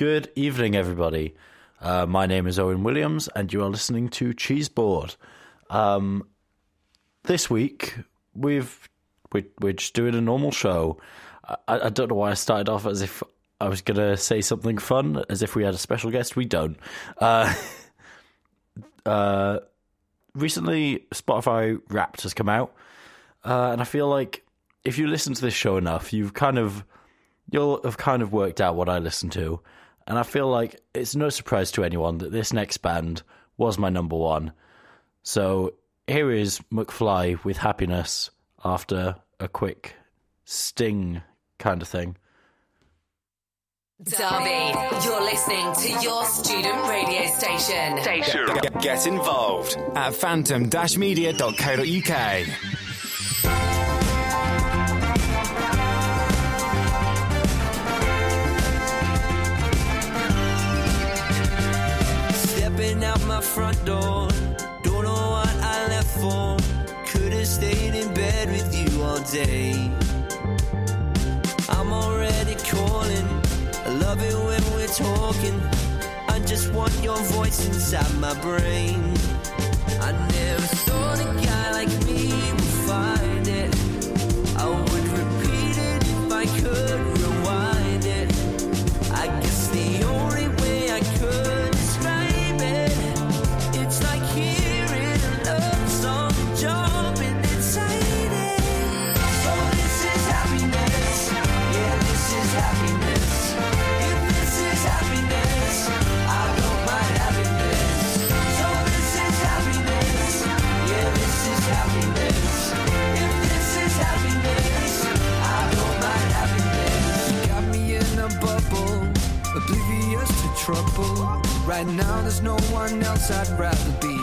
Good evening, everybody. Uh, my name is Owen Williams, and you are listening to Cheeseboard. Um, this week, we've we, we're just doing a normal show. I, I don't know why I started off as if I was going to say something fun, as if we had a special guest. We don't. Uh, uh, recently, Spotify Wrapped has come out, uh, and I feel like if you listen to this show enough, you've kind of you'll have kind of worked out what I listen to. And I feel like it's no surprise to anyone that this next band was my number one. So here is McFly with Happiness after a quick sting kind of thing. Derby, you're listening to your student radio station. Station. Get, get involved at phantom-media.co.uk. front door, don't know what I left for. Could have stayed in bed with you all day. I'm already calling. I love it when we're talking. I just want your voice inside my brain. I never thought a guy like me would find it. I would repeat it if I could rewind it. I guess the only trouble. Right now, there's no one else I'd rather be.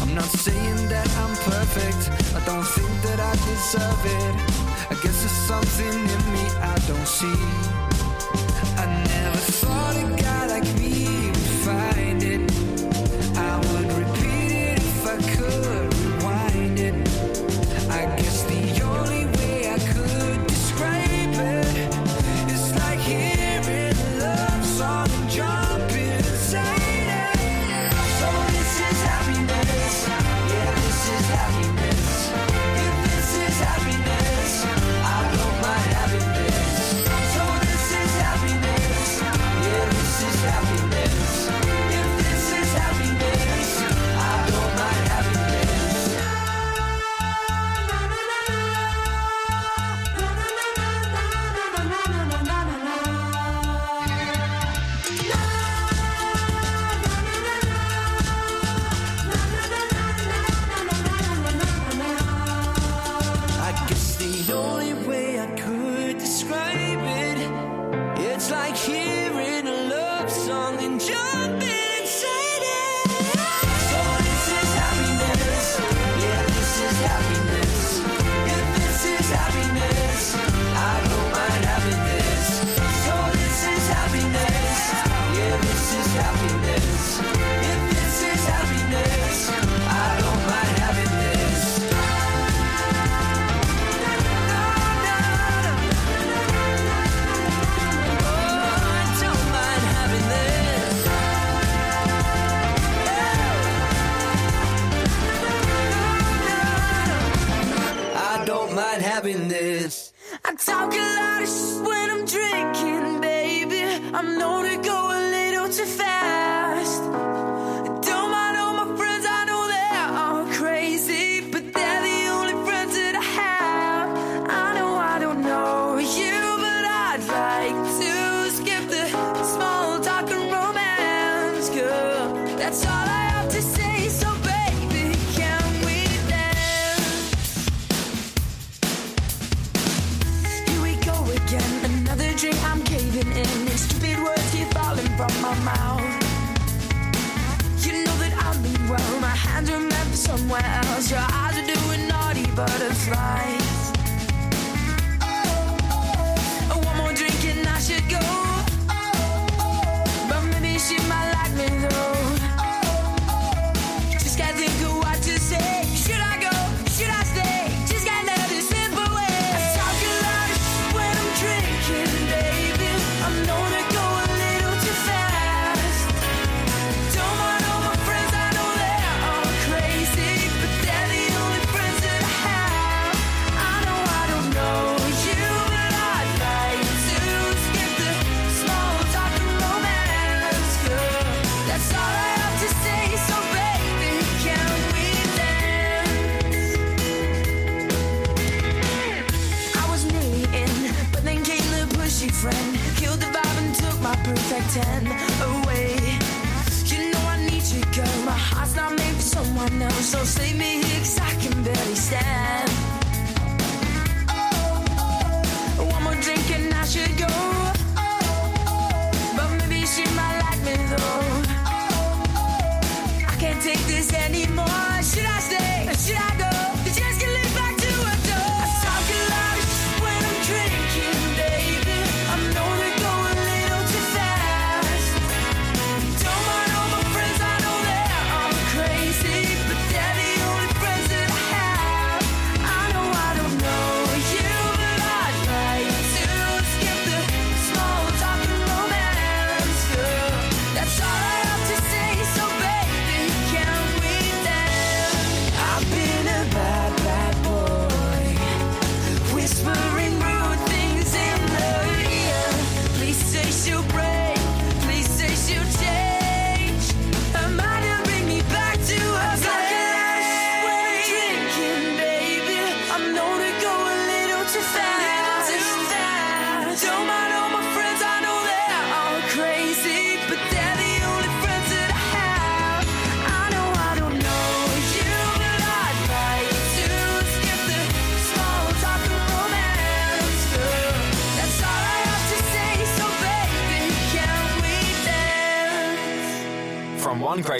I'm not saying that I'm perfect. I don't think that I deserve it. I guess there's something in me I don't see. I never thought a guy like me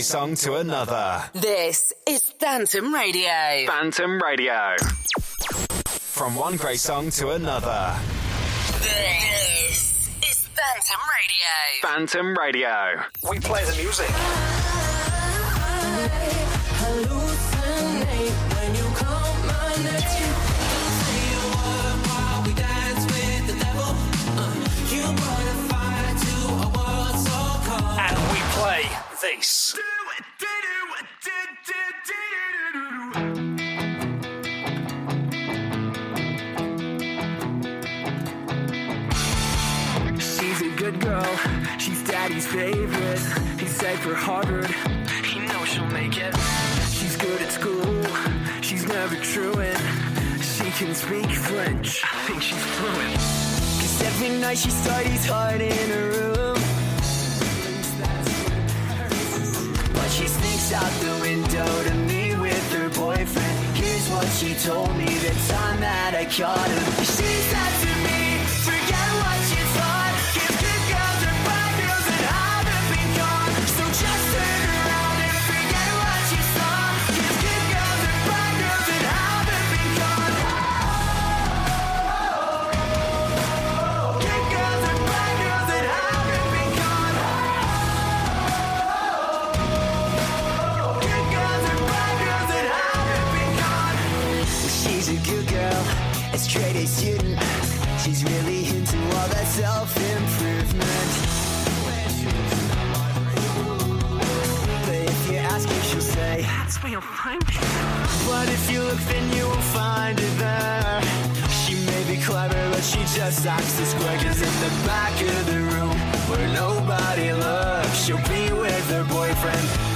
song to another. This is Phantom Radio. Phantom Radio. From one great song to another. This is Phantom Radio. Phantom Radio. We play the music. for Harvard. She'll make it. She's good at school. She's never truant. She can speak French. I think she's fluent. Cause every night she studies hard in her room. But she sneaks out the window to meet with her boyfriend. Here's what she told me the time that I caught him. She said. a student. She's really into all that self improvement. But if you ask her, she'll say, That's where you'll find it. But if you look, then you will find it there. She may be clever, but she just acts as quick as in the back of the room where nobody looks. She'll be with her boyfriend.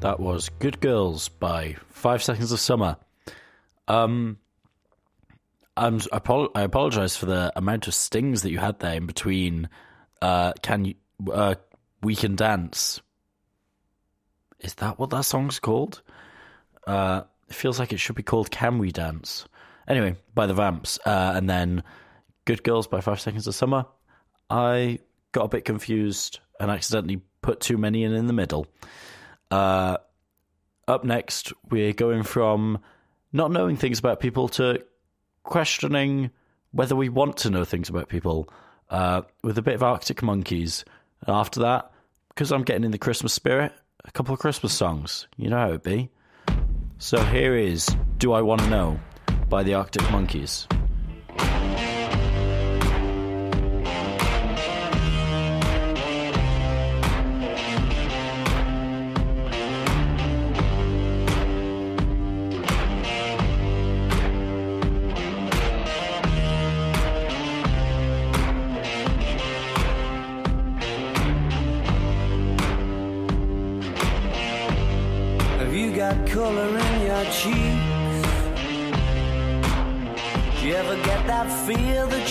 That was Good Girls by Five Seconds of Summer. Um, I'm, I, apol- I apologize for the amount of stings that you had there in between. Uh, can you, uh, we can dance. Is that what that song's called? Uh, it feels like it should be called Can We Dance? Anyway, by the Vamps, uh, and then Good Girls by Five Seconds of Summer. I got a bit confused and accidentally put too many in in the middle. Uh, up next, we're going from not knowing things about people to questioning whether we want to know things about people uh, with a bit of Arctic Monkeys. And after that, because I'm getting in the Christmas spirit, a couple of Christmas songs. You know how it be. So here is Do I Want to Know by the Arctic Monkeys.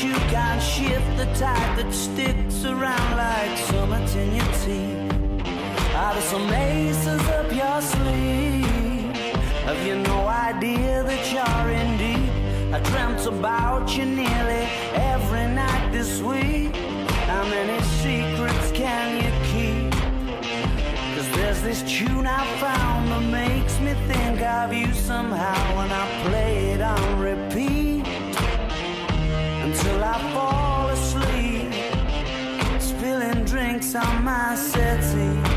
You can't shift the tide that sticks around like summits in your teeth? Are there some aces up your sleeve? Have you no idea that you're in deep? I dreamt about you nearly every night this week. How many secrets can you keep? Cause there's this tune I found that makes me think of you somehow when I play it on repeat until I fall asleep, spilling drinks on my settee.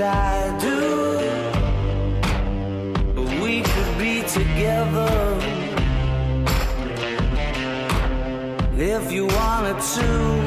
I do. We could be together if you wanted to.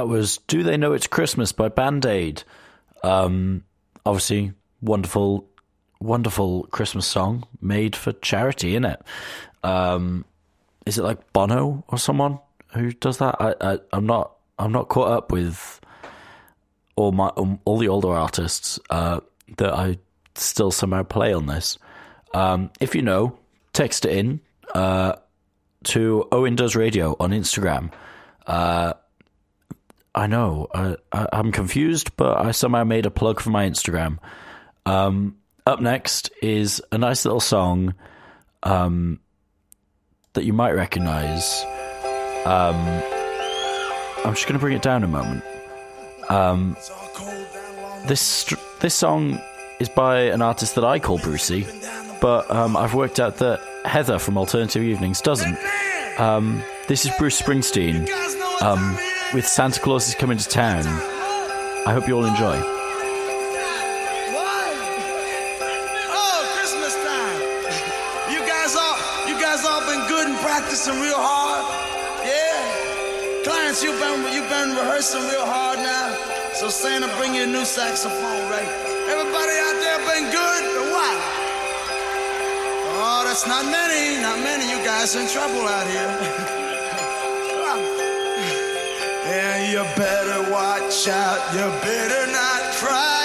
That was Do They Know It's Christmas by Band Aid. Um, obviously, wonderful, wonderful Christmas song made for charity, innit? Um, is it like Bono or someone who does that? I, I'm not, I'm not caught up with all my, um, all the older artists uh, that I still somehow play on this. Um, if you know, text it in uh, to Owen Does Radio on Instagram. Uh, I know. I, I, I'm confused, but I somehow made a plug for my Instagram. Um, up next is a nice little song um, that you might recognize. Um, I'm just going to bring it down a moment. Um, this this song is by an artist that I call Brucey, but um, I've worked out that Heather from Alternative Evenings doesn't. Um, this is Bruce Springsteen um, with Santa Claus is coming to town. I hope you all enjoy. Practicing real hard, yeah. Clients, you've been you've been rehearsing real hard now. So Santa, bring you a new saxophone, right? Everybody out there been good or what? Oh, that's not many, not many. You guys in trouble out here. shout, you better not cry.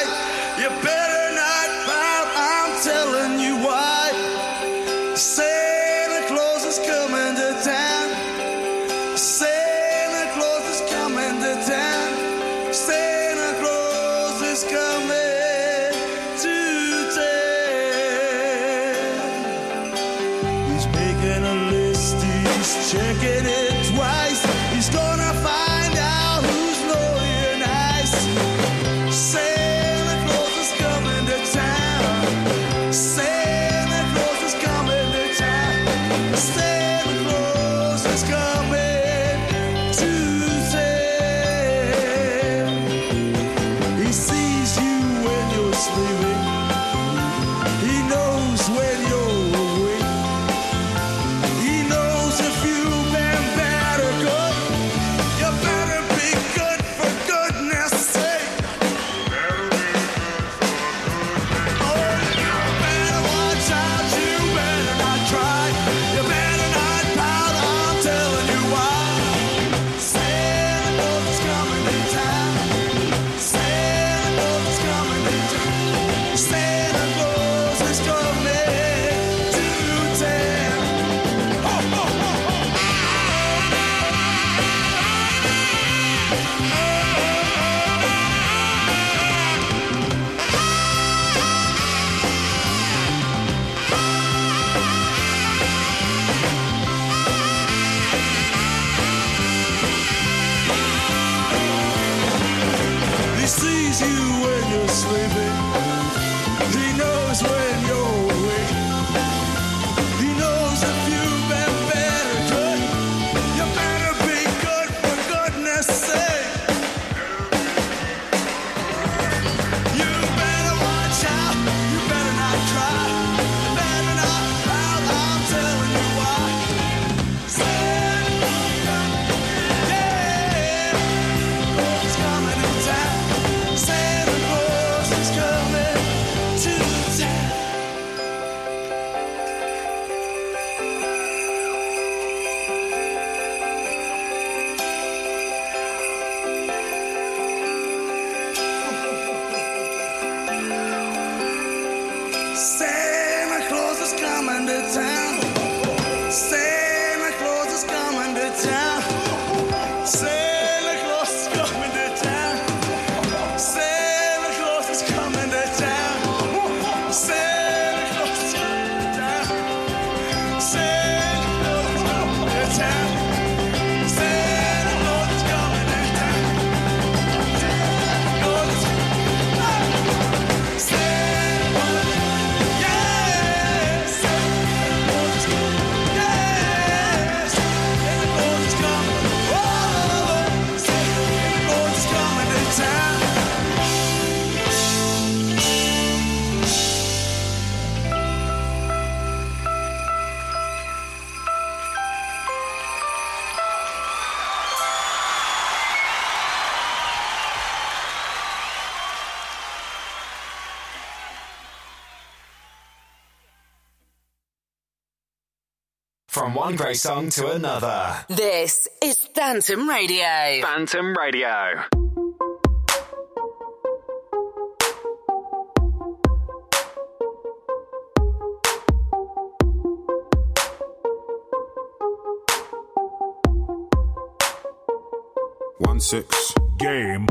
From one great song to another. This is Phantom Radio. Phantom Radio. One six game.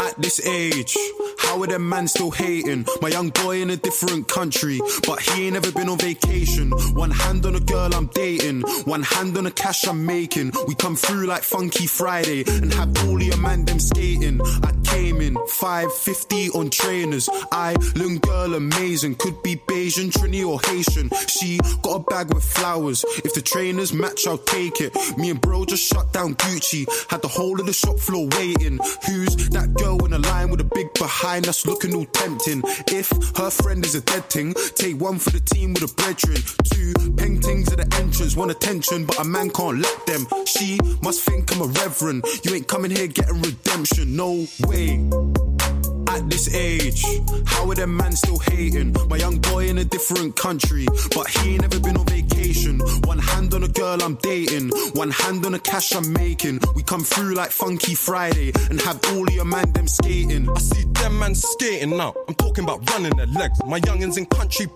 At this age. How are them man still hating? My young boy in a different country, but he ain't ever been on vacation. One hand on a girl I'm dating, one hand on the cash I'm making. We come through like Funky Friday and have all your man them skating. I came in 550 on trainers. I look girl amazing, could be Bayesian, Trini or Haitian. She got a bag with flowers. If the trainers match, I'll take it. Me and bro just shut down Gucci, had the whole of the shop floor waiting. Who's that girl in the line with a big behind? Line that's looking all tempting. If her friend is a dead thing, take one for the team with a brethren. Two paintings at the entrance, want attention, but a man can't let them. She must think I'm a reverend. You ain't coming here getting redemption, no way at this age. How are them man still hating? My young boy in a different country, but he ain't never been on vacation. One hand on a girl I'm dating, one hand on the cash I'm making. We come through like Funky Friday and have all your man them skating. I see them man skating now. I'm talking about running their legs. My youngins in country.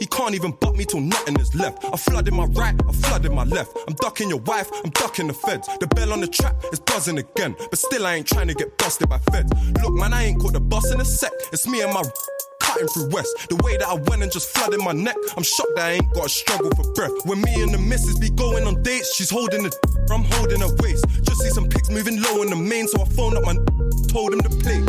He can't even butt me till nothing is left. I flooded my right, I flooded my left. I'm ducking your wife, I'm ducking the feds. The bell on the trap is buzzing again, but still I ain't trying to get busted by feds. Look, man, I ain't caught the bus in a sec. It's me and my cutting through west. The way that I went and just flooded my neck, I'm shocked that I ain't got to struggle for breath. When me and the missus be going on dates, she's holding the I'm holding her waist. Just see some pics moving low in the main, so I phoned up my told him to play.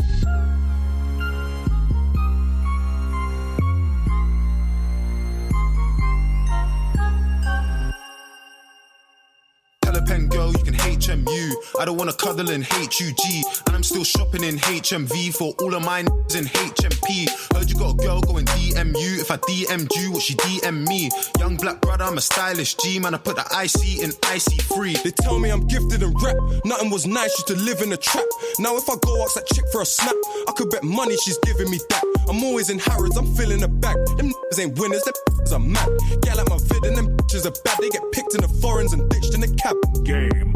Pen girl you can HMU. I don't wanna cuddle in HUG. And I'm still shopping in HMV for all of my mine in HMP. Heard you got a girl going DMU. If I DM'd you, what she DM me? Young black brother, I'm a stylish G. Man, I put the IC in IC free. They tell me I'm gifted in rap. Nothing was nice, used to live in a trap. Now if I go ask that chick for a snap, I could bet money she's giving me that. I'm always in Harrods, I'm filling the bag. Them niggas ain't winners, them niggas are mad. Gal like my vid and them bitches are bad. They get picked in the foreigns and ditched in the cab. Game.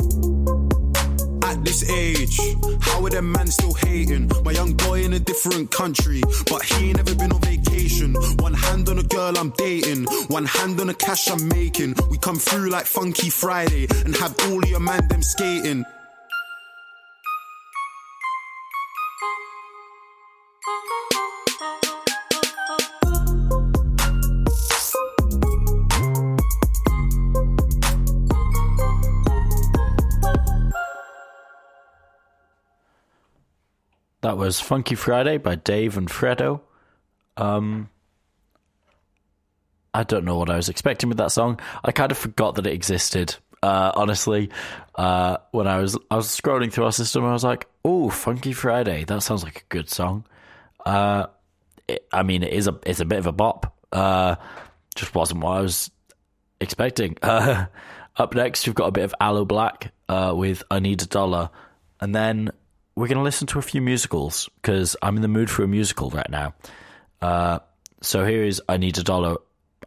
At this age, how are them man still hating? My young boy in a different country, but he ain't never been on vacation. One hand on a girl I'm dating, one hand on the cash I'm making. We come through like Funky Friday and have all your man them skating. That was Funky Friday by Dave and Fredo. Um, I don't know what I was expecting with that song. I kind of forgot that it existed. Uh, honestly, uh, when I was I was scrolling through our system, I was like, "Oh, Funky Friday! That sounds like a good song." Uh, it, I mean, it is a it's a bit of a bop. Uh, just wasn't what I was expecting. Uh, up next, we've got a bit of Aloe Blacc uh, with "I Need a Dollar," and then we're going to listen to a few musicals because I'm in the mood for a musical right now. Uh, so here is "I Need a Dollar."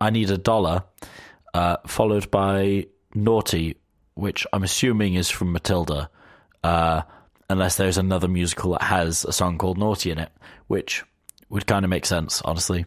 I need a dollar, uh, followed by "Naughty," which I'm assuming is from Matilda, uh, unless there's another musical that has a song called "Naughty" in it, which would kind of make sense, honestly.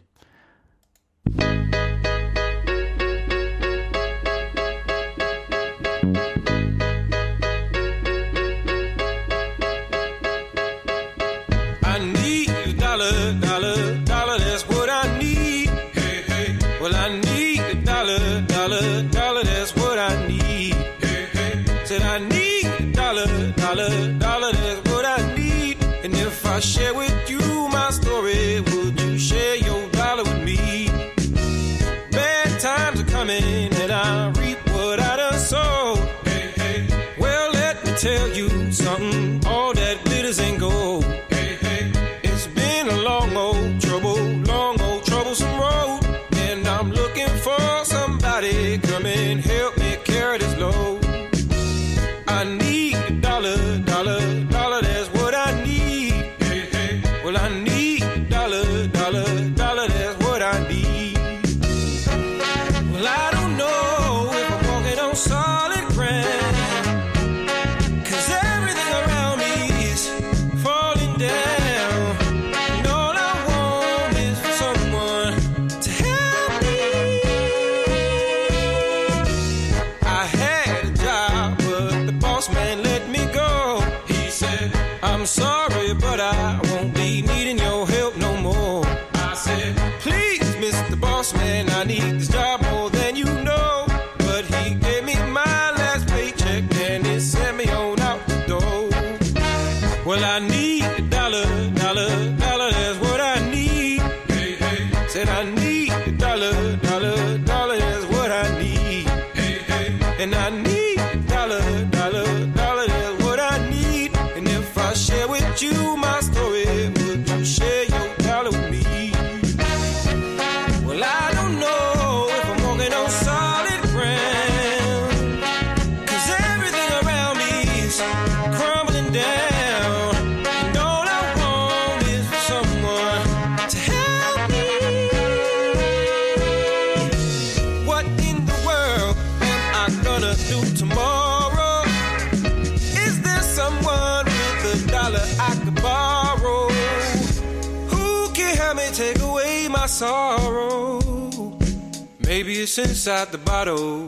it's inside the bottle.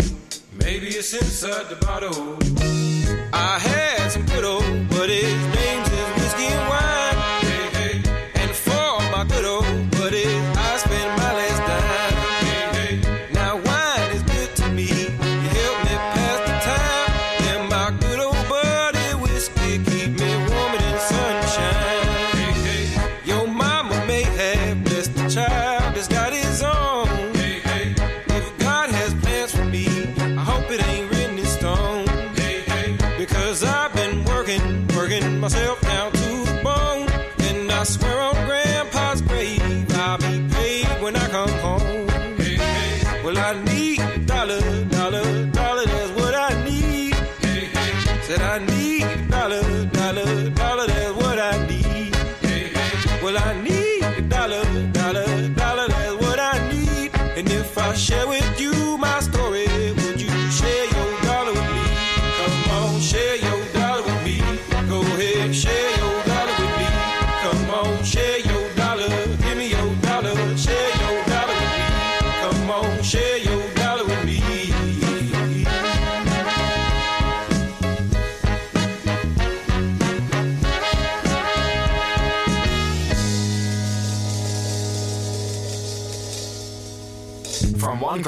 Maybe it's inside the bottle. I had some good old buddies. working myself down to the bone, and I swear.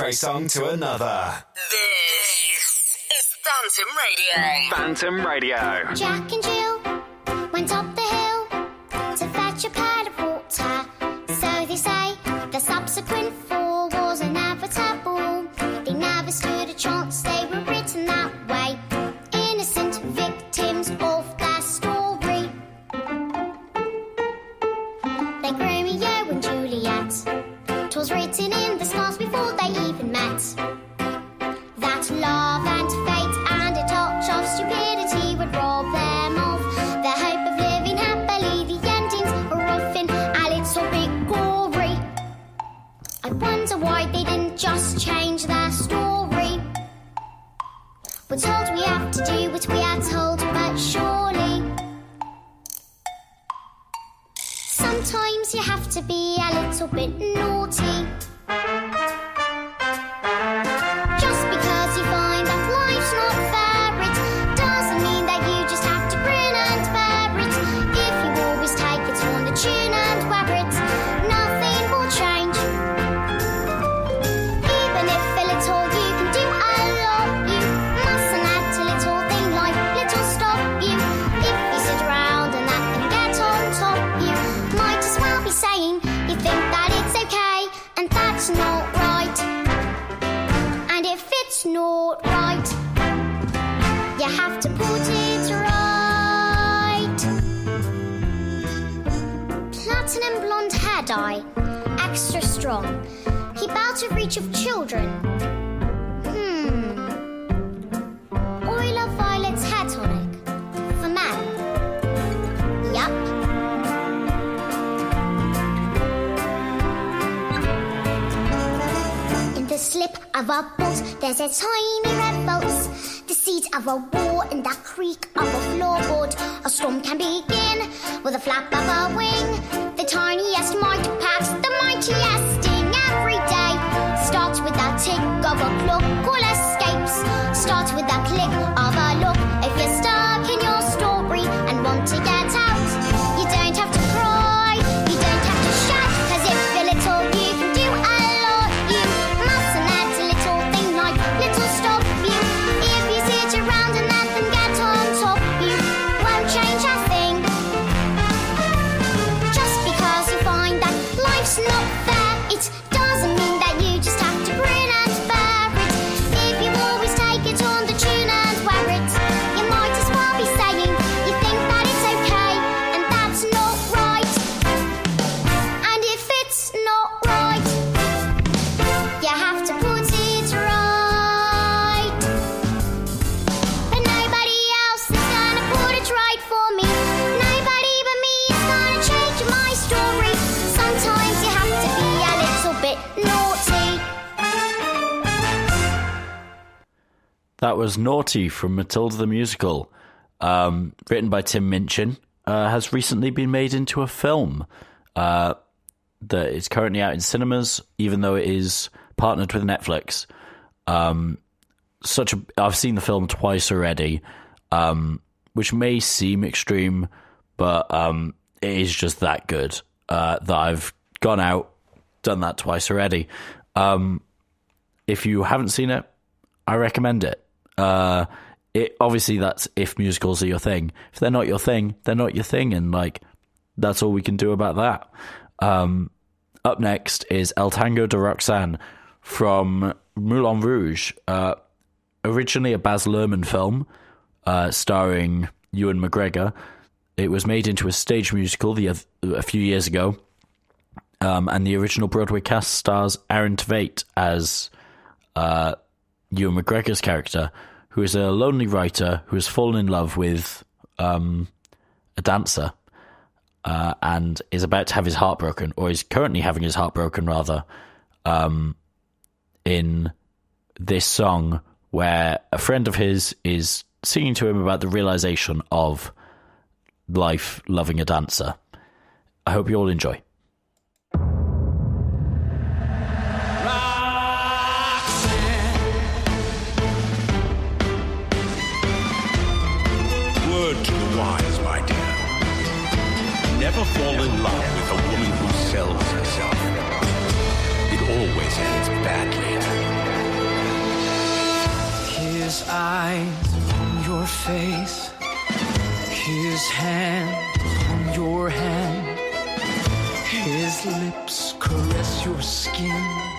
intro song to another. This is Phantom Radio. Phantom Radio. Jack and Jill. was Naughty from Matilda the Musical, um, written by Tim Minchin, uh, has recently been made into a film uh, that is currently out in cinemas, even though it is partnered with Netflix. Um, such a, I've seen the film twice already, um, which may seem extreme, but um, it is just that good uh, that I've gone out, done that twice already. Um, if you haven't seen it, I recommend it. Uh, it obviously that's if musicals are your thing. If they're not your thing, they're not your thing, and like that's all we can do about that. Um, up next is El Tango de Roxanne from Moulin Rouge, uh, originally a Baz Luhrmann film uh, starring Ewan McGregor. It was made into a stage musical the a few years ago, um, and the original Broadway cast stars Aaron Tveit as uh, Ewan McGregor's character, who is a lonely writer who has fallen in love with um, a dancer uh, and is about to have his heart broken, or is currently having his heart broken, rather, um, in this song where a friend of his is singing to him about the realization of life loving a dancer. I hope you all enjoy. Eyes on your face, his hand on your hand, his lips caress your skin.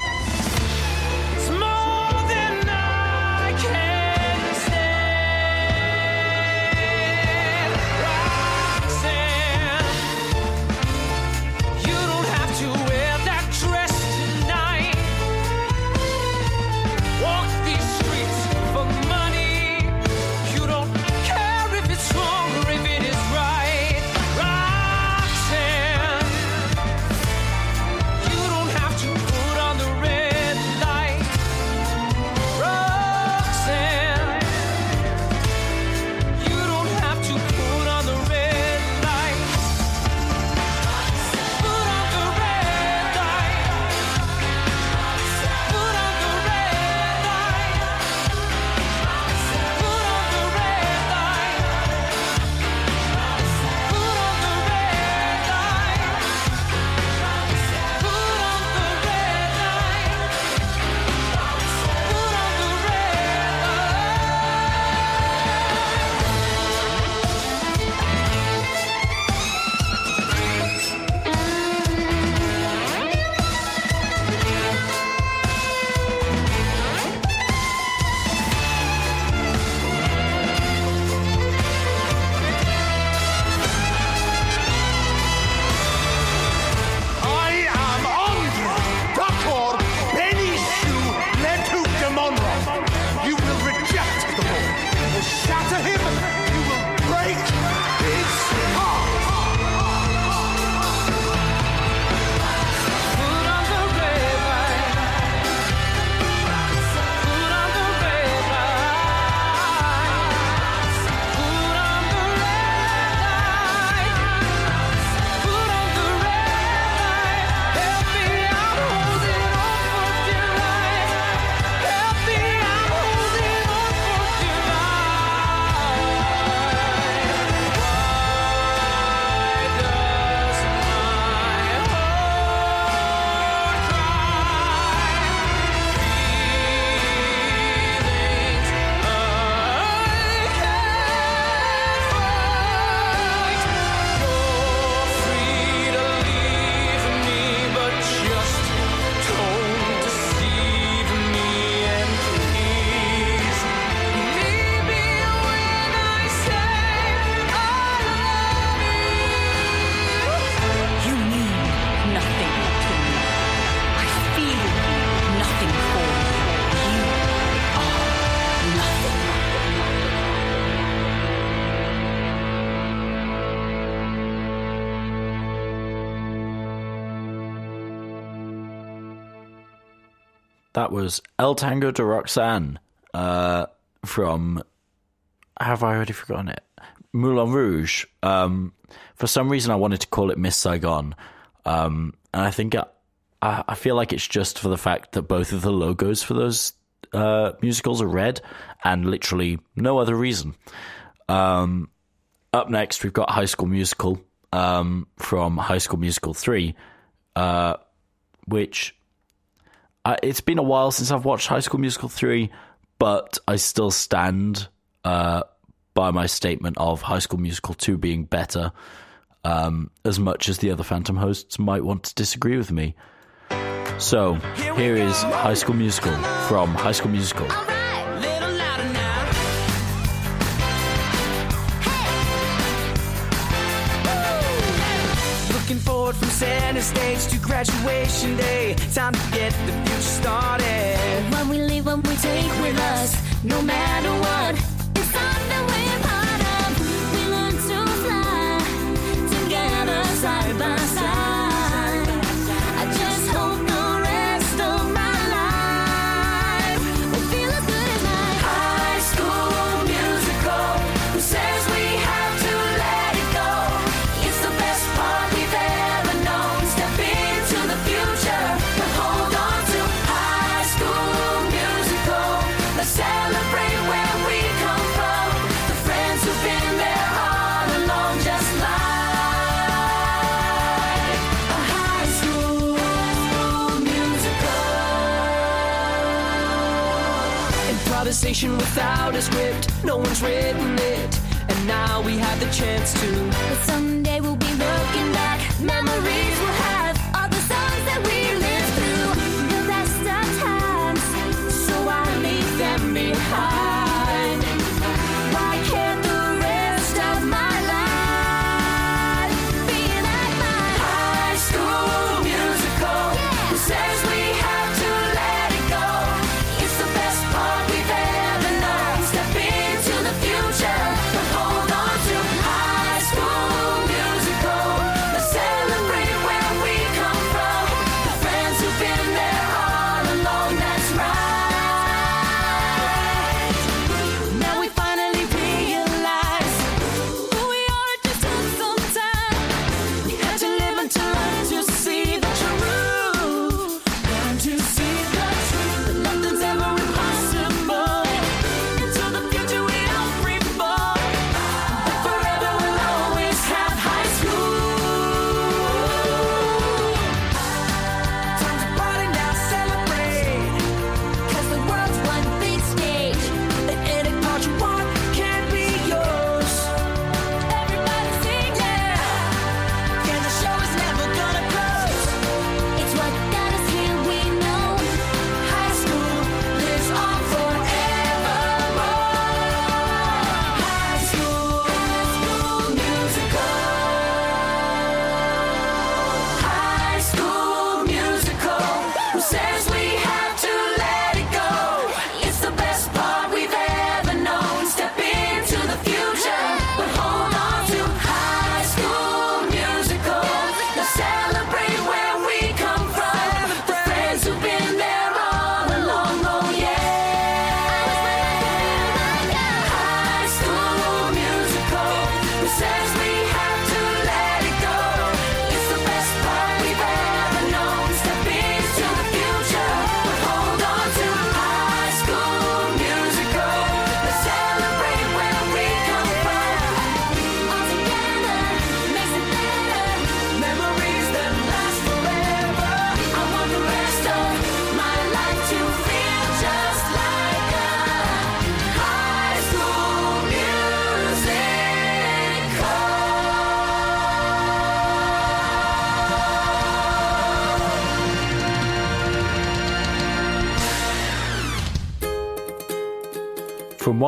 Was El Tango de Roxanne uh, from. Have I already forgotten it? Moulin Rouge. Um, for some reason, I wanted to call it Miss Saigon. Um, and I think I, I I feel like it's just for the fact that both of the logos for those uh, musicals are red, and literally no other reason. Um, up next, we've got High School Musical um, from High School Musical three, uh, which I, it's been a while since I've watched High School Musical 3, but I still stand uh, by my statement of High School Musical 2 being better, um, as much as the other Phantom hosts might want to disagree with me. So, here is High School Musical from High School Musical. Forward from center stage to graduation day. Time to get the future started. When we leave, what we take with us, no matter what. It's something we're part of. We learn to fly together, side by side. Improvisation without a script, no one's written it. And now we have the chance to. But someday we'll be looking back. Memories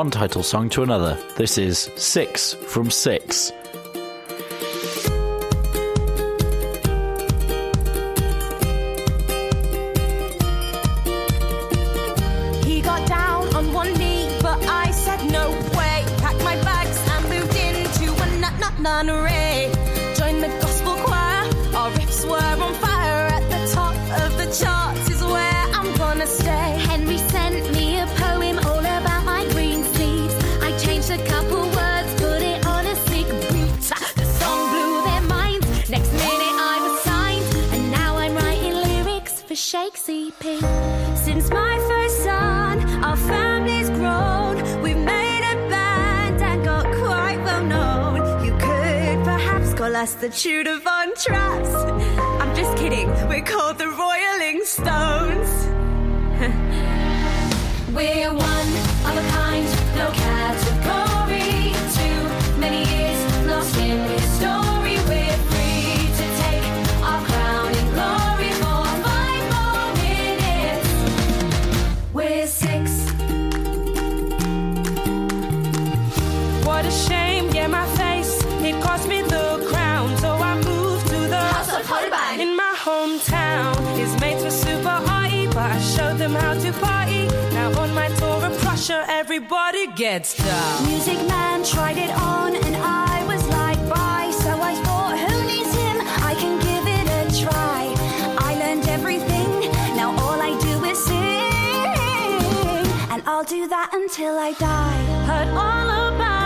one title song to another, this is Six from Six. That's the Tudor Von Trapps. I'm just kidding, we're called the Royaling Stones. we're one of a kind, no cat. sure everybody gets down. Music man tried it on and I was like, bye. So I thought, who needs him? I can give it a try. I learned everything, now all I do is sing. And I'll do that until I die. Heard all about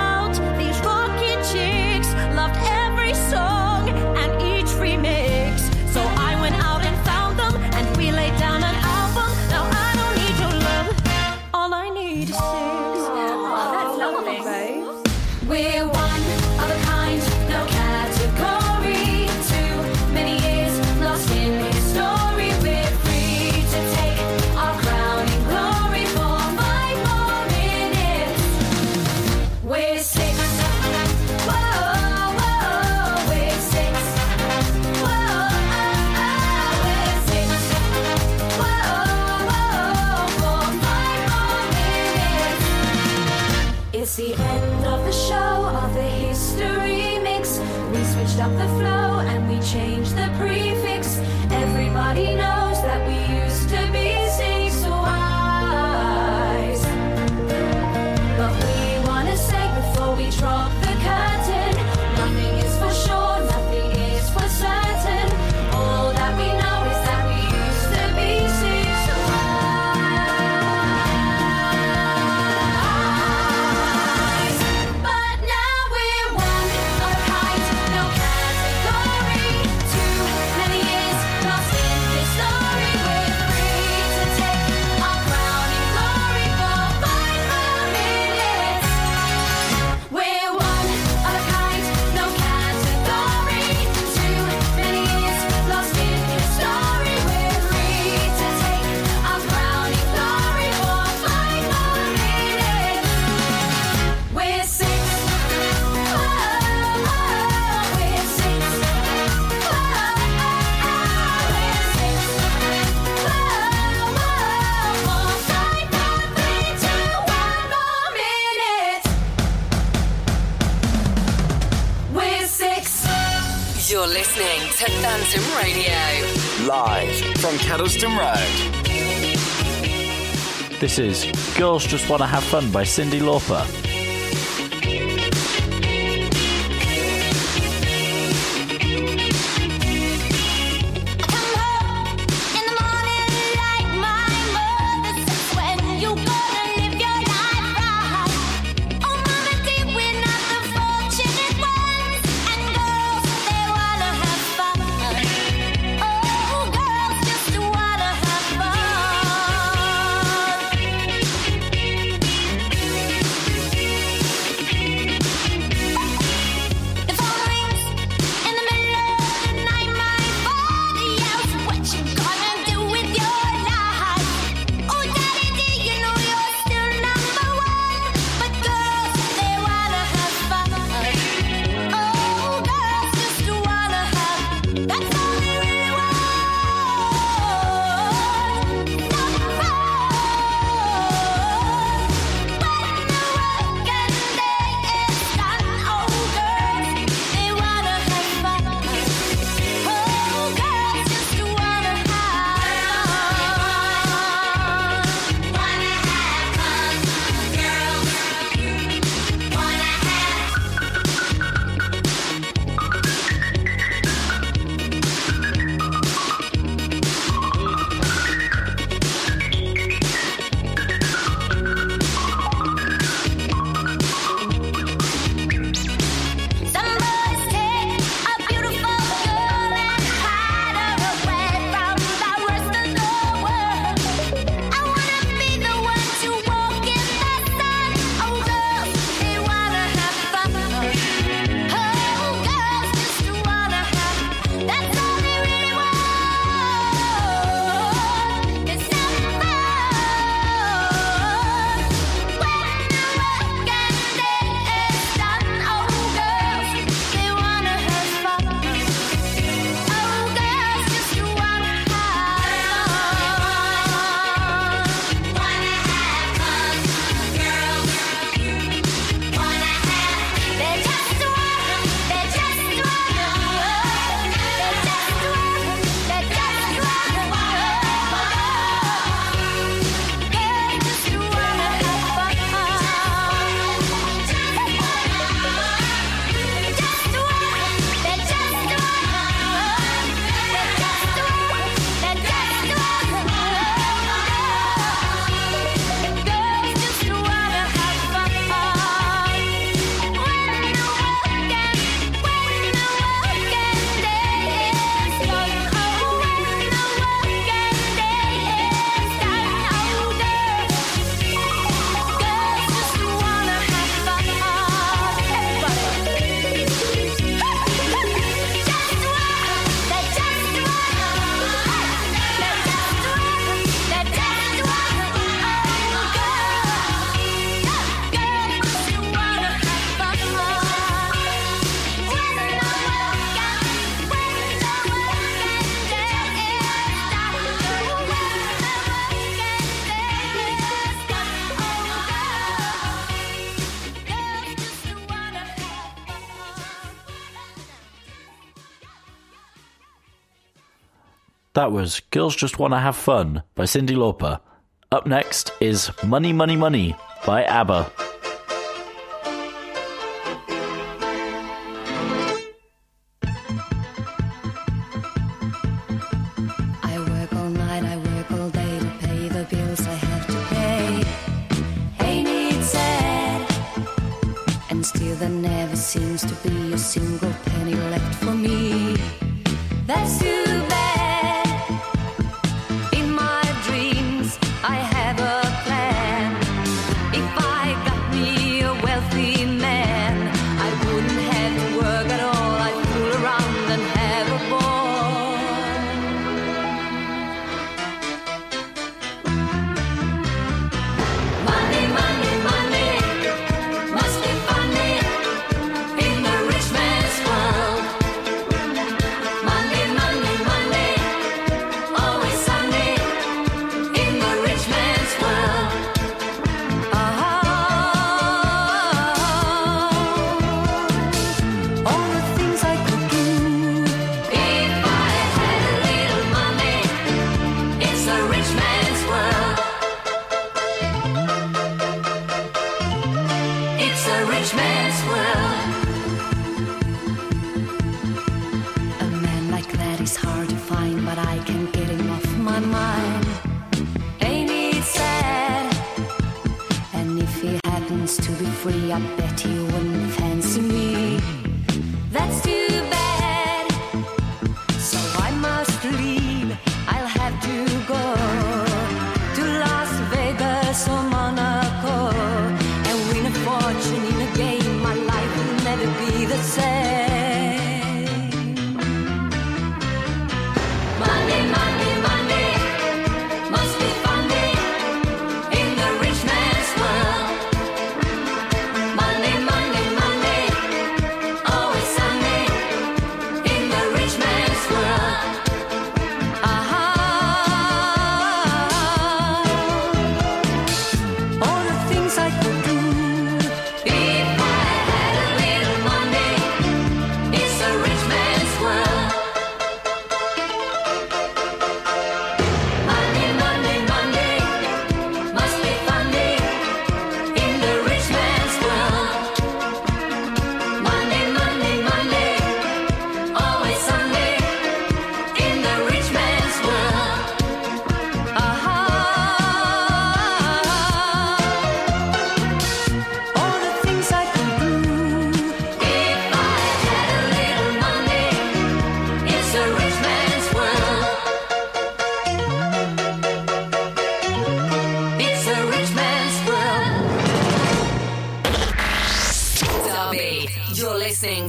on Kettleston Road. This is Girls Just Wanna Have Fun by Cyndi Lauper. That was Girls Just Wanna Have Fun by Cyndi Lauper. Up next is Money, Money, Money by ABBA. I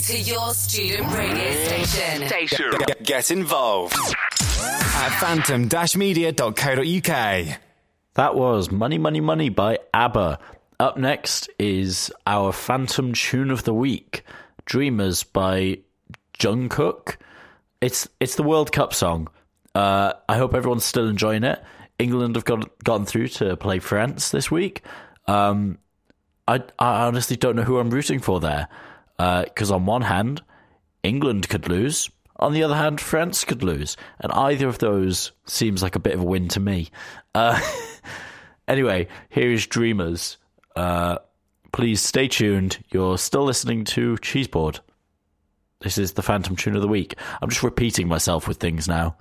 to your student radio station. Station. Get, get involved at phantom-media.co.uk. That was Money, Money, Money by ABBA. Up next is our Phantom Tune of the Week, Dreamers by Jungkook. It's it's the World Cup song. Uh, I hope everyone's still enjoying it. England have got, gotten through to play France this week. Um, I, I honestly don't know who I'm rooting for there. Because on one hand, England could lose. On the other hand, France could lose. And either of those seems like a bit of a win to me. Uh, anyway, here is Dreamers. Uh, please stay tuned. You're still listening to Cheeseboard. This is the Phantom Tune of the Week. I'm just repeating myself with things now.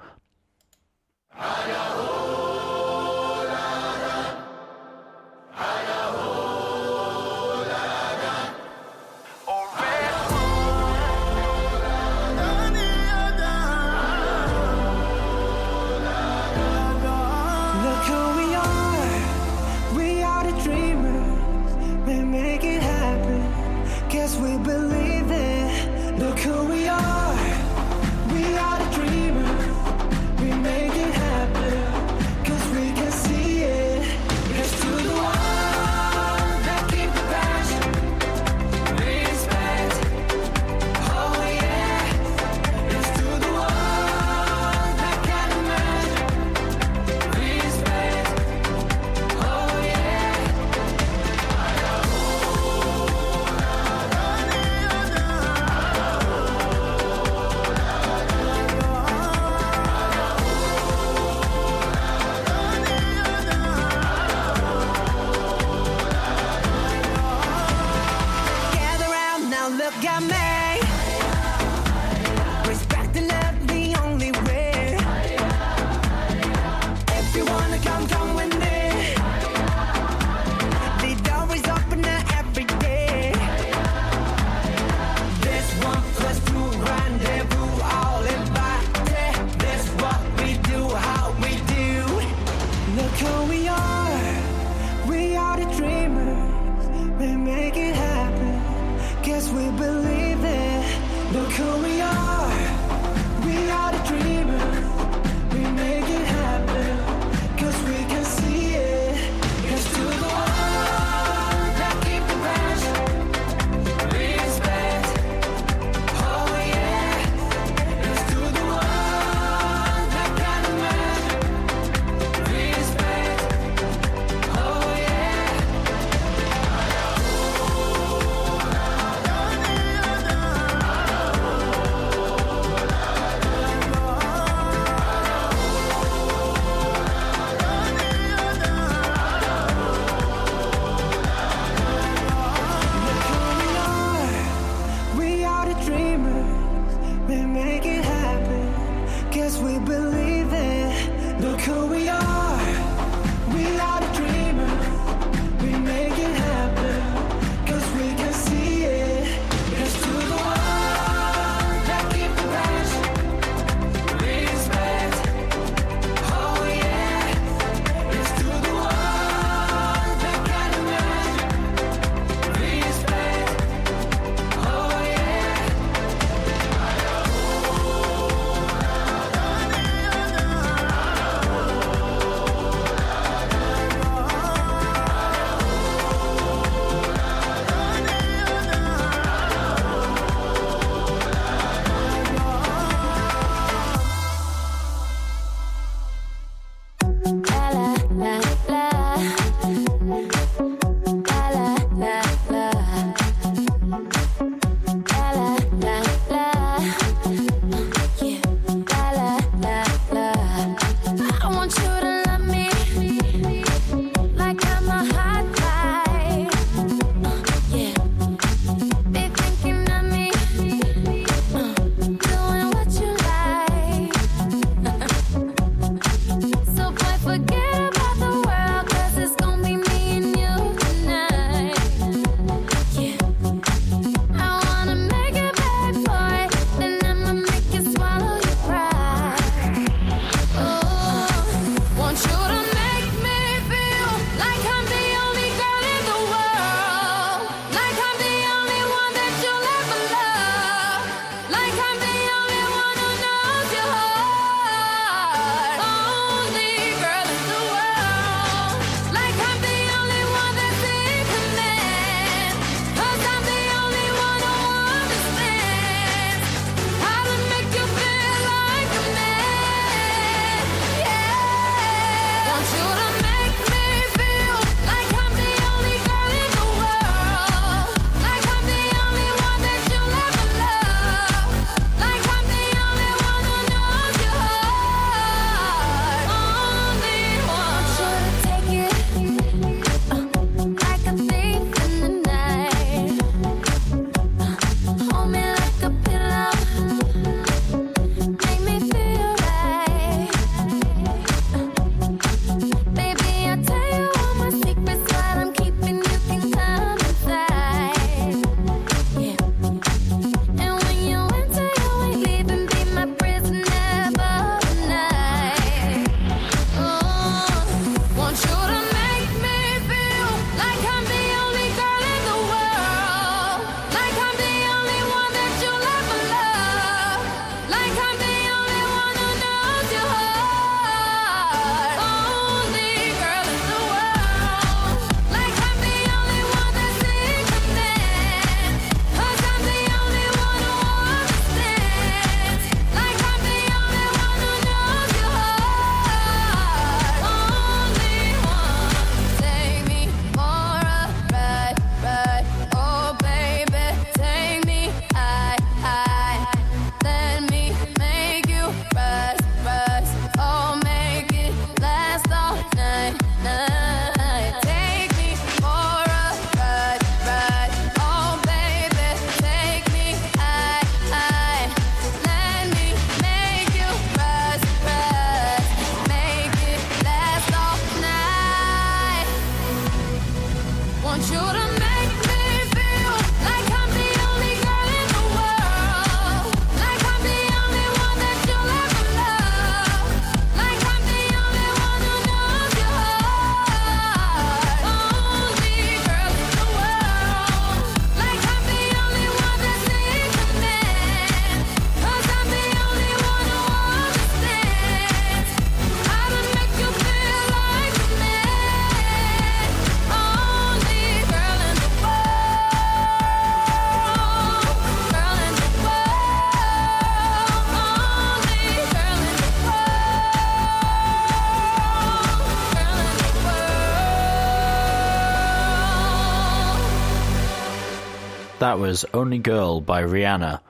That was Only Girl by Rihanna.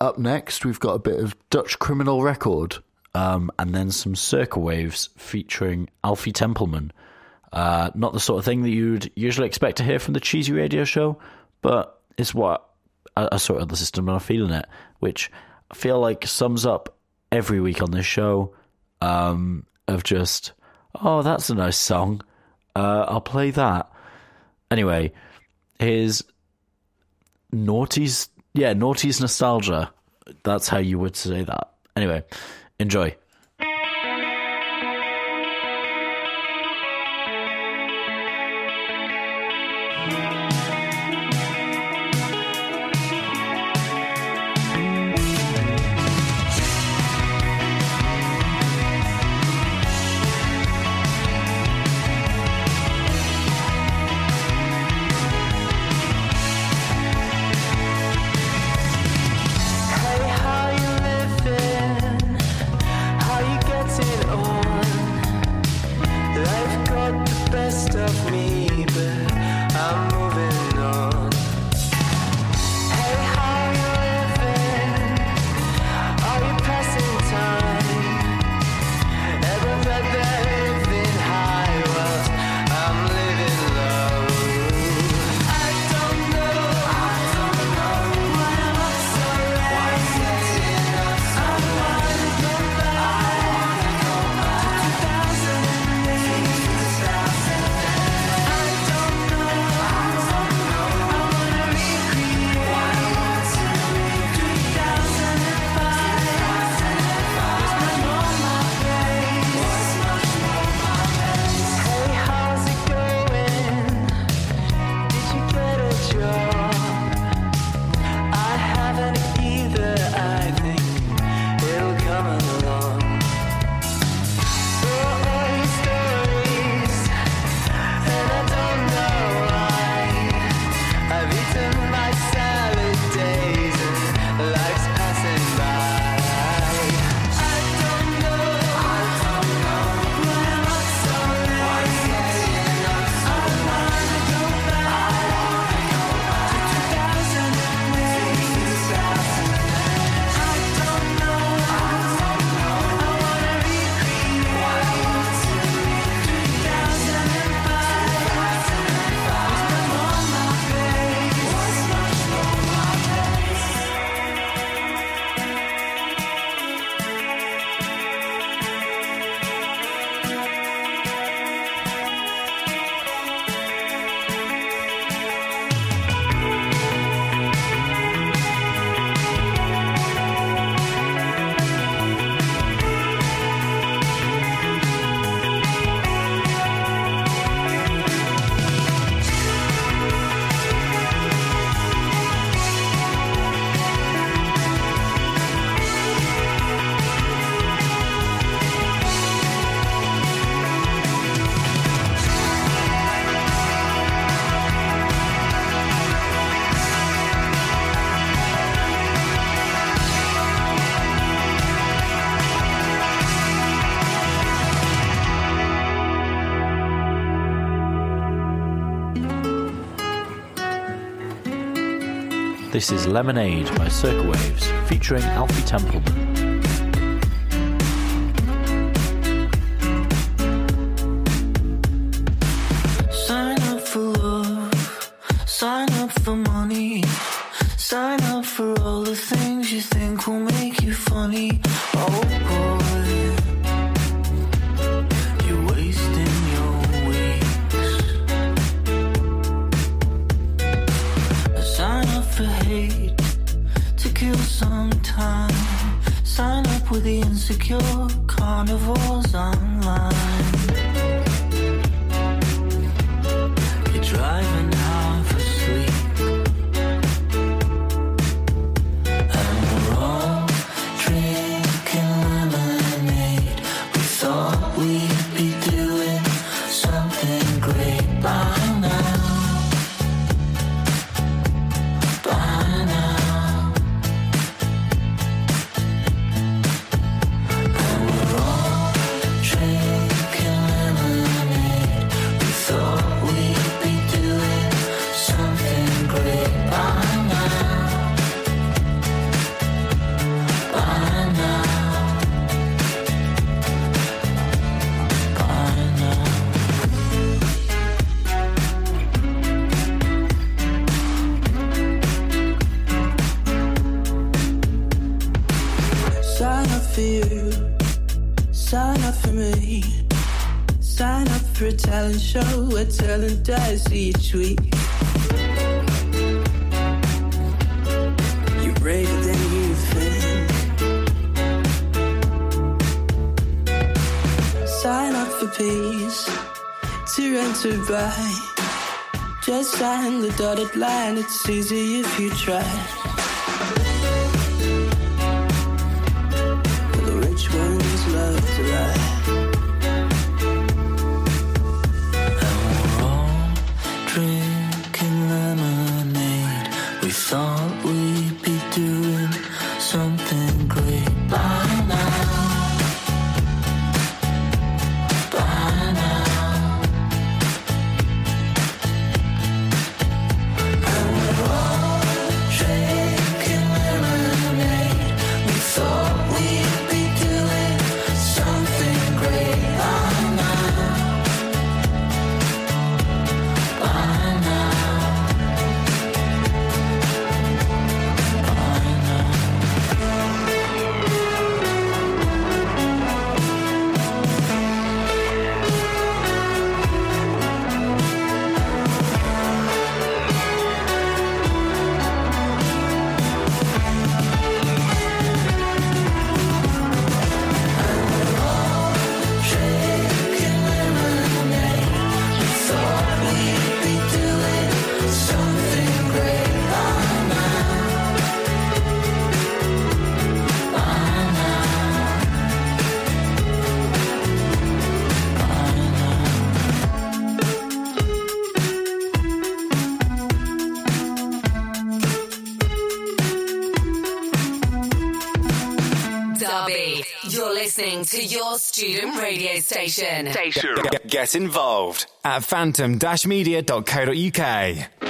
Up next, we've got a bit of Dutch Criminal Record, um, and then some Circa Waves featuring Alfie Templeman. Uh, not the sort of thing that you'd usually expect to hear from the Cheesy Radio Show, but it's what I, I sort of the system and I'm feeling it, which I feel like sums up every week on this show um, of just, oh, that's a nice song. Uh, I'll play that. Anyway, here's Naughty's, yeah, Naughty's Nostalgia. That's how you would say that. Anyway, enjoy. This is Lemonade by Circa Waves featuring Alfie Templeman. Dies each week. You're braver than you think. Sign up for peace to enter by. Just sign the dotted line, it's easy if you try. Listening to your student radio station. Get, get involved at phantom-media.co.uk.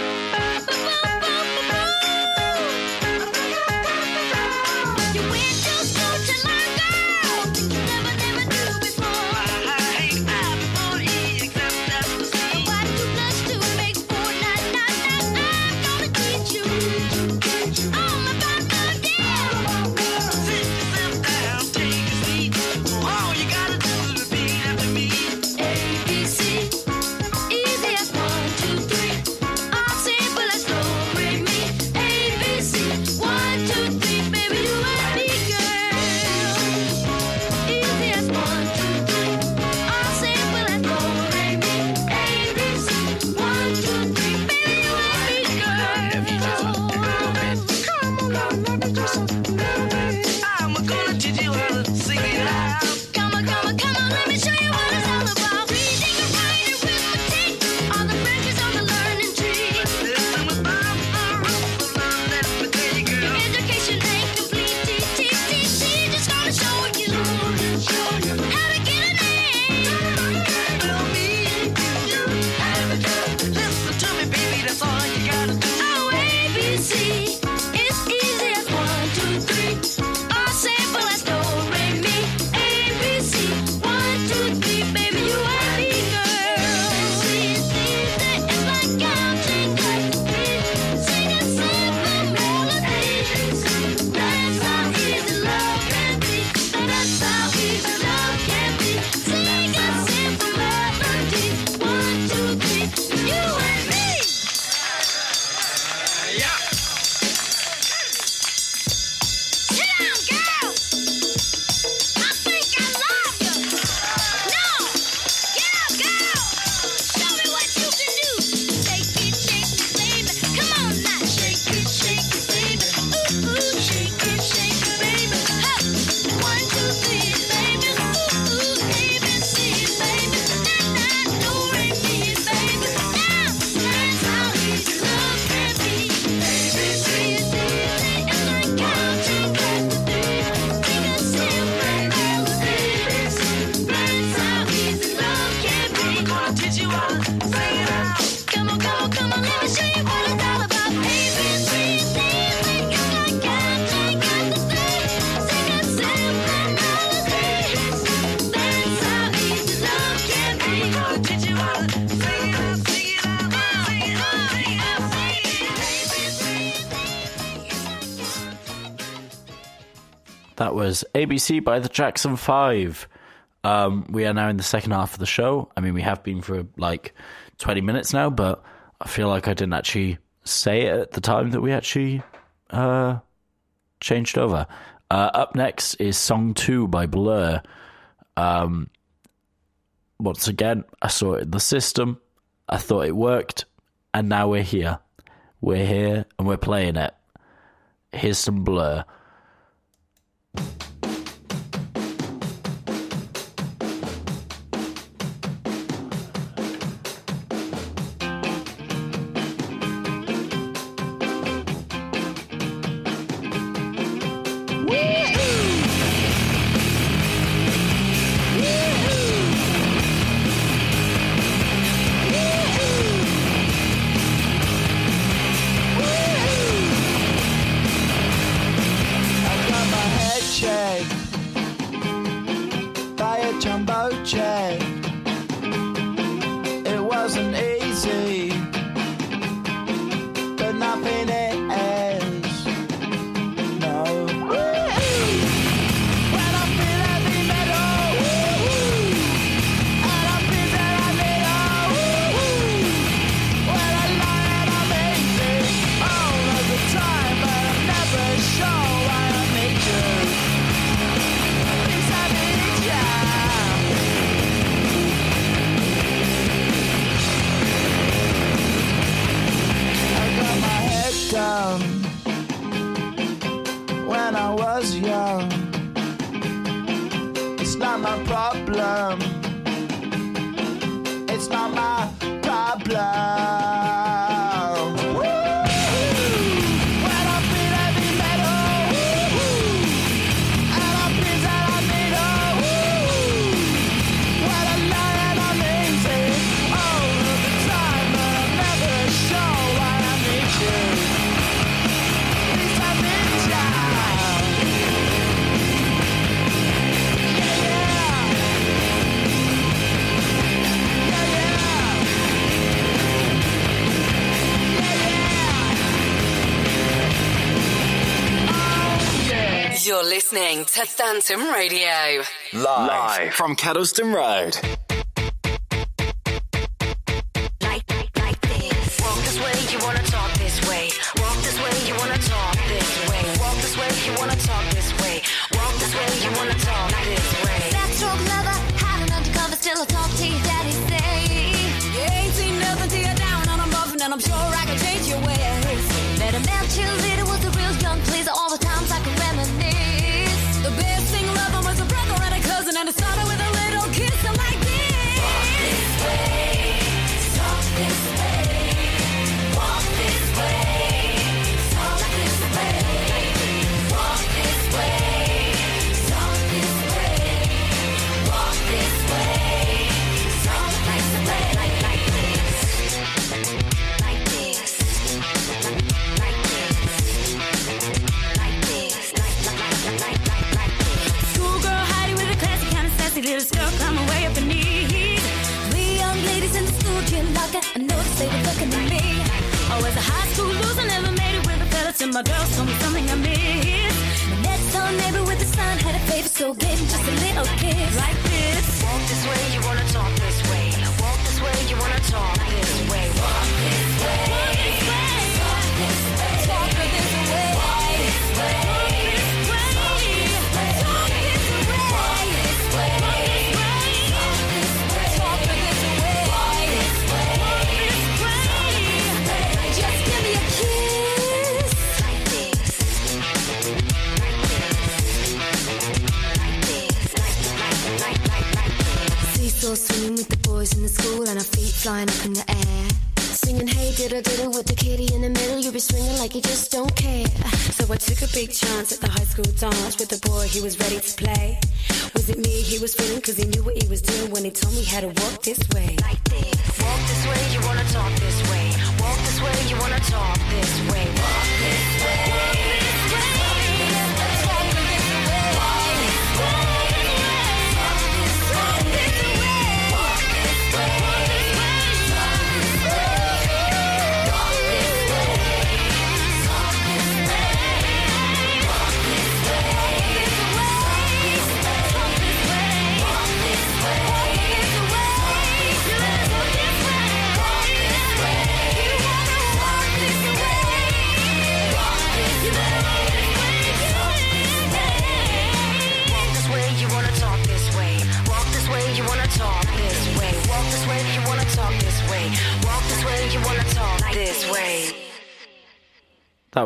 ABC by the Jackson Five. Um, we are now in the second half of the show. I mean, we have been for like 20 minutes now, but I feel like I didn't actually say it at the time that we actually uh, changed over. Uh, up next is Song 2 by Blur. Um, once again, I saw it in the system. I thought it worked. And now we're here. We're here and we're playing it. Here's some Blur. Kettleston Radio. Live, Live. from Kettleston Road.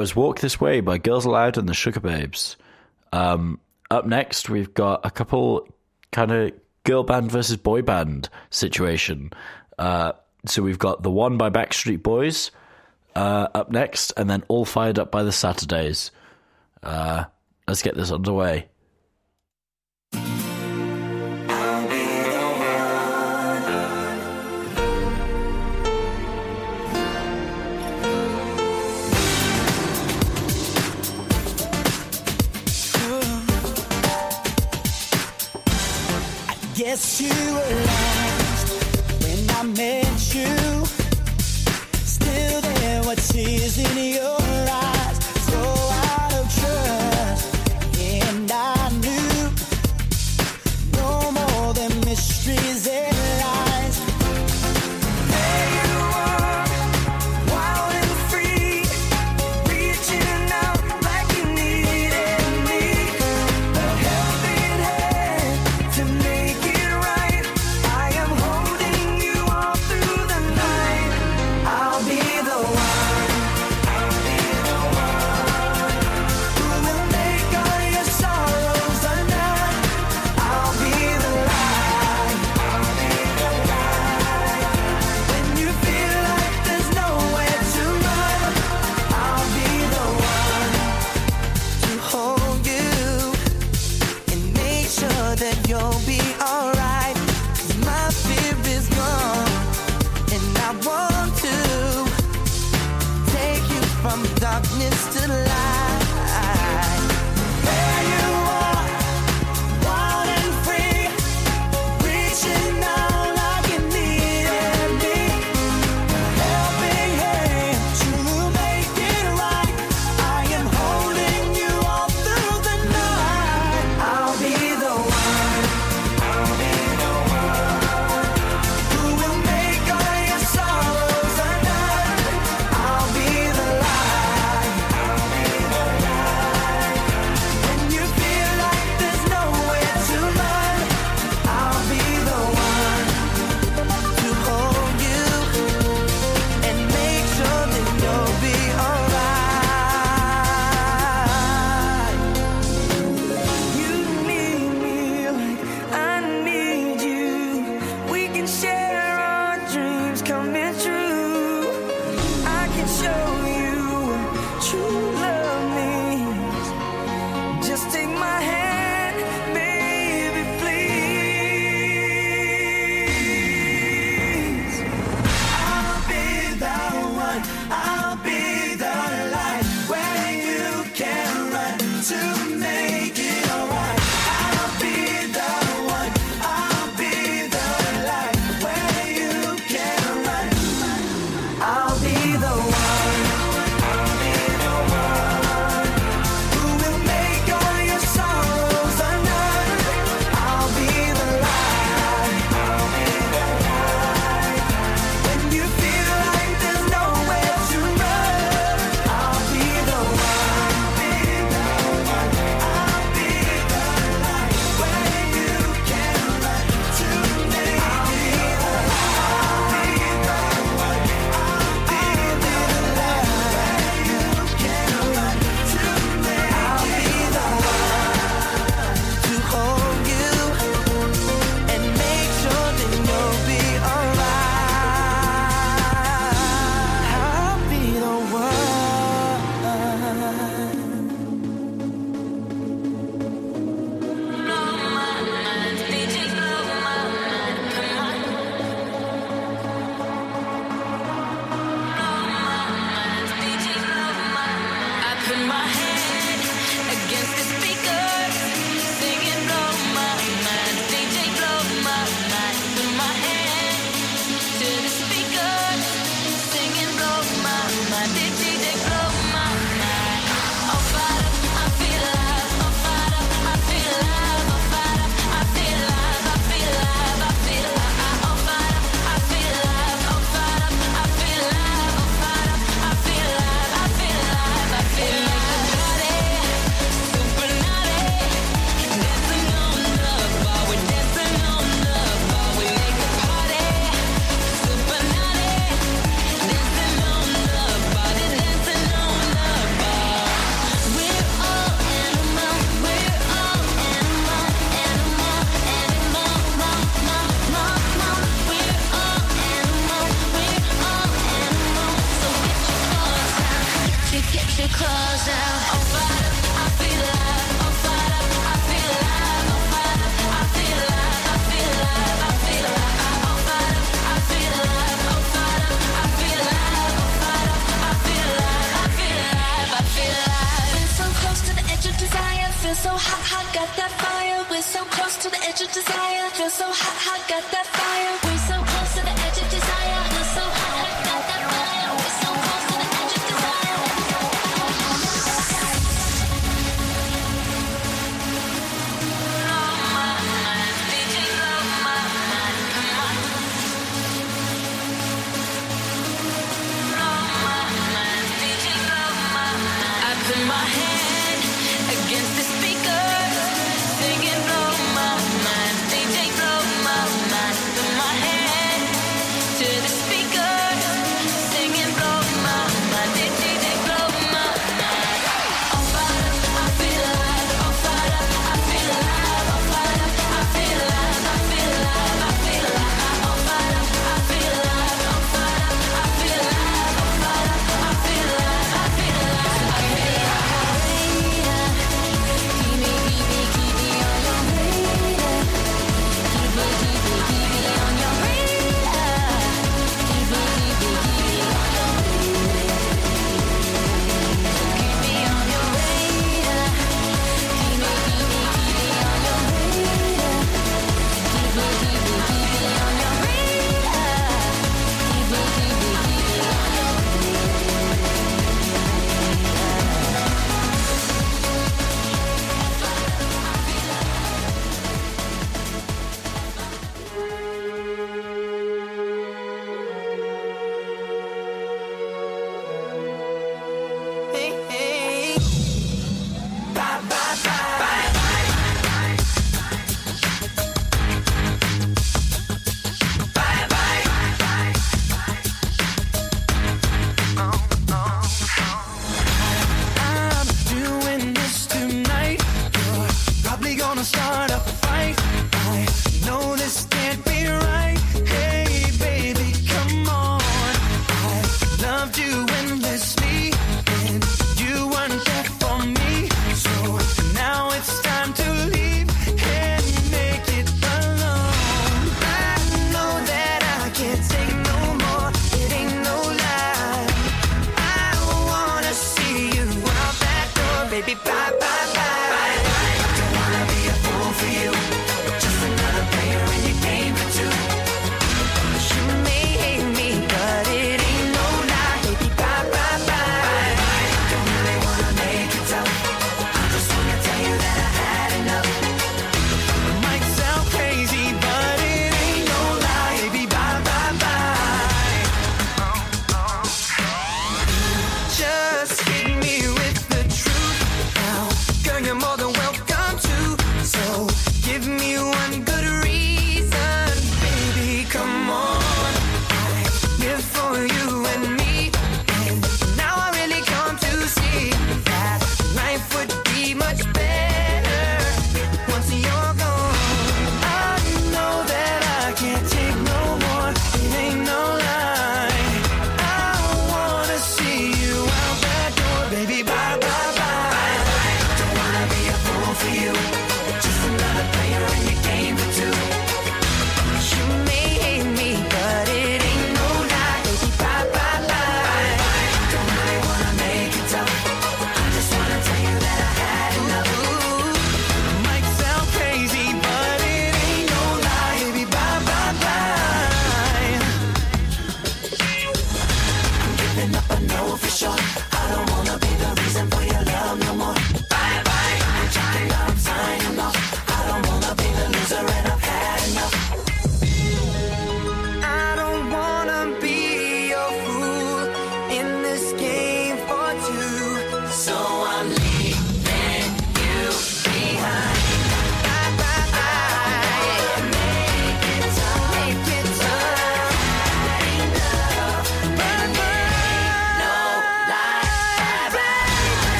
was Walk This Way by Girls Aloud and the Sugababes. Um, up next, we've got a couple kind of girl band versus boy band situation. Uh, so we've got The One by Backstreet Boys uh, up next, and then All Fired Up by the Saturdays. Uh, let's get this underway. guess you were lost when I met you. Still there what's in your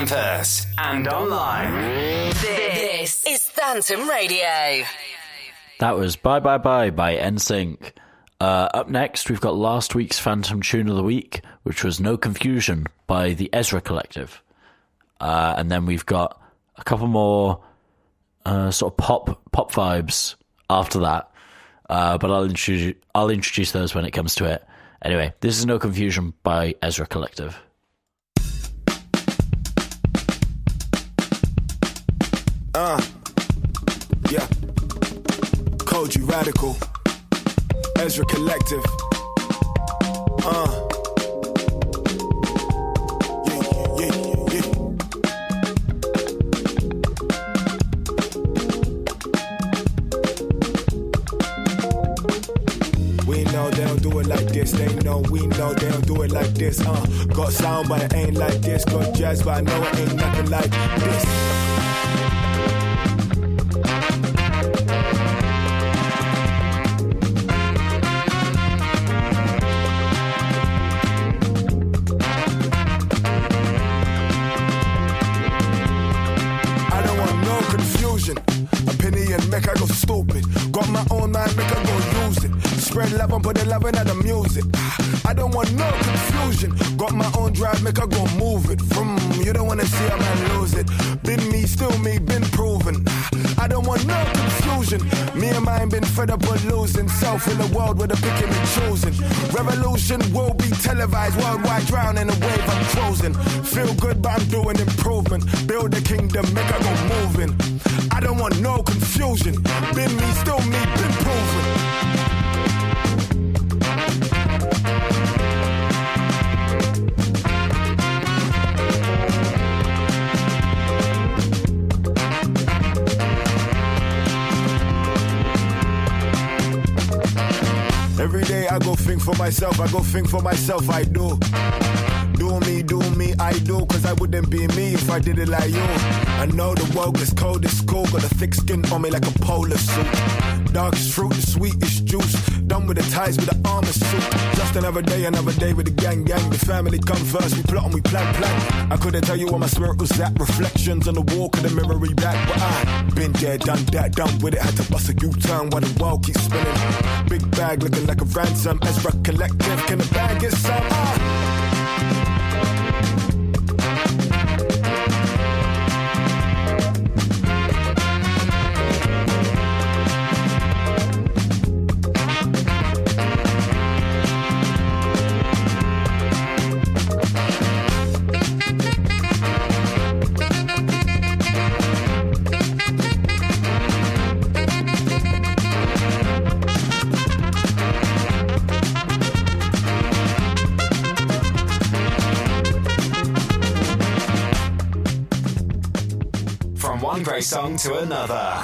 campus and online. This is Phantom Radio. That was Bye Bye Bye by NSYNC. Uh, up next, we've got last week's Phantom Tune of the Week, which was No Confusion by the Ezra Collective. Uh, and then we've got a couple more uh, sort of pop pop vibes after that. Uh, but I'll introduce, I'll introduce those when it comes to it. Anyway, this is No Confusion by Ezra Collective. Uh, yeah. Kojey Radical. Ezra Collective. Uh. Yeah, yeah, yeah, yeah. We know they don't do it like this. They know we know they don't do it like this. Uh, got sound, but it ain't like this. Got jazz, but I know it ain't nothing like this. Put the love in the music. I don't want no confusion. Got my own drive, make I go move it. From you don't wanna see a man lose it. Been me, still me, been proven. I don't want no confusion. Me and mine been fed up with losing self in a world where the picking and choosing. Revolution will be televised worldwide, drowning in a wave I'm closing. Feel good, but I'm doing improvement. Build a kingdom, make I go moving. I don't want no confusion. Been me, still me, been proven. I go think for myself, I go think for myself, I do. Do me, do me, I do, cause I wouldn't be me if I did it like you. I know the world is cold, it's cool, got a thick skin on me like a polar suit. Darkest fruit, the sweetest juice. Done with the ties with the armor suit. Just another day, another day with the gang, gang. The family come first, we plot and we plan, plan. I couldn't tell you where my spirit was at. Reflections on the wall, could the mirror read back, but I been there, done that, done with it. Had to bust a U-turn while the world keeps spinning. Big bag looking like a ransom. Ezra Collective, can the bag get some? Ah. Song to another.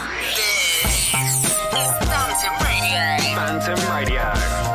Phantom Radio. Phantom Radio.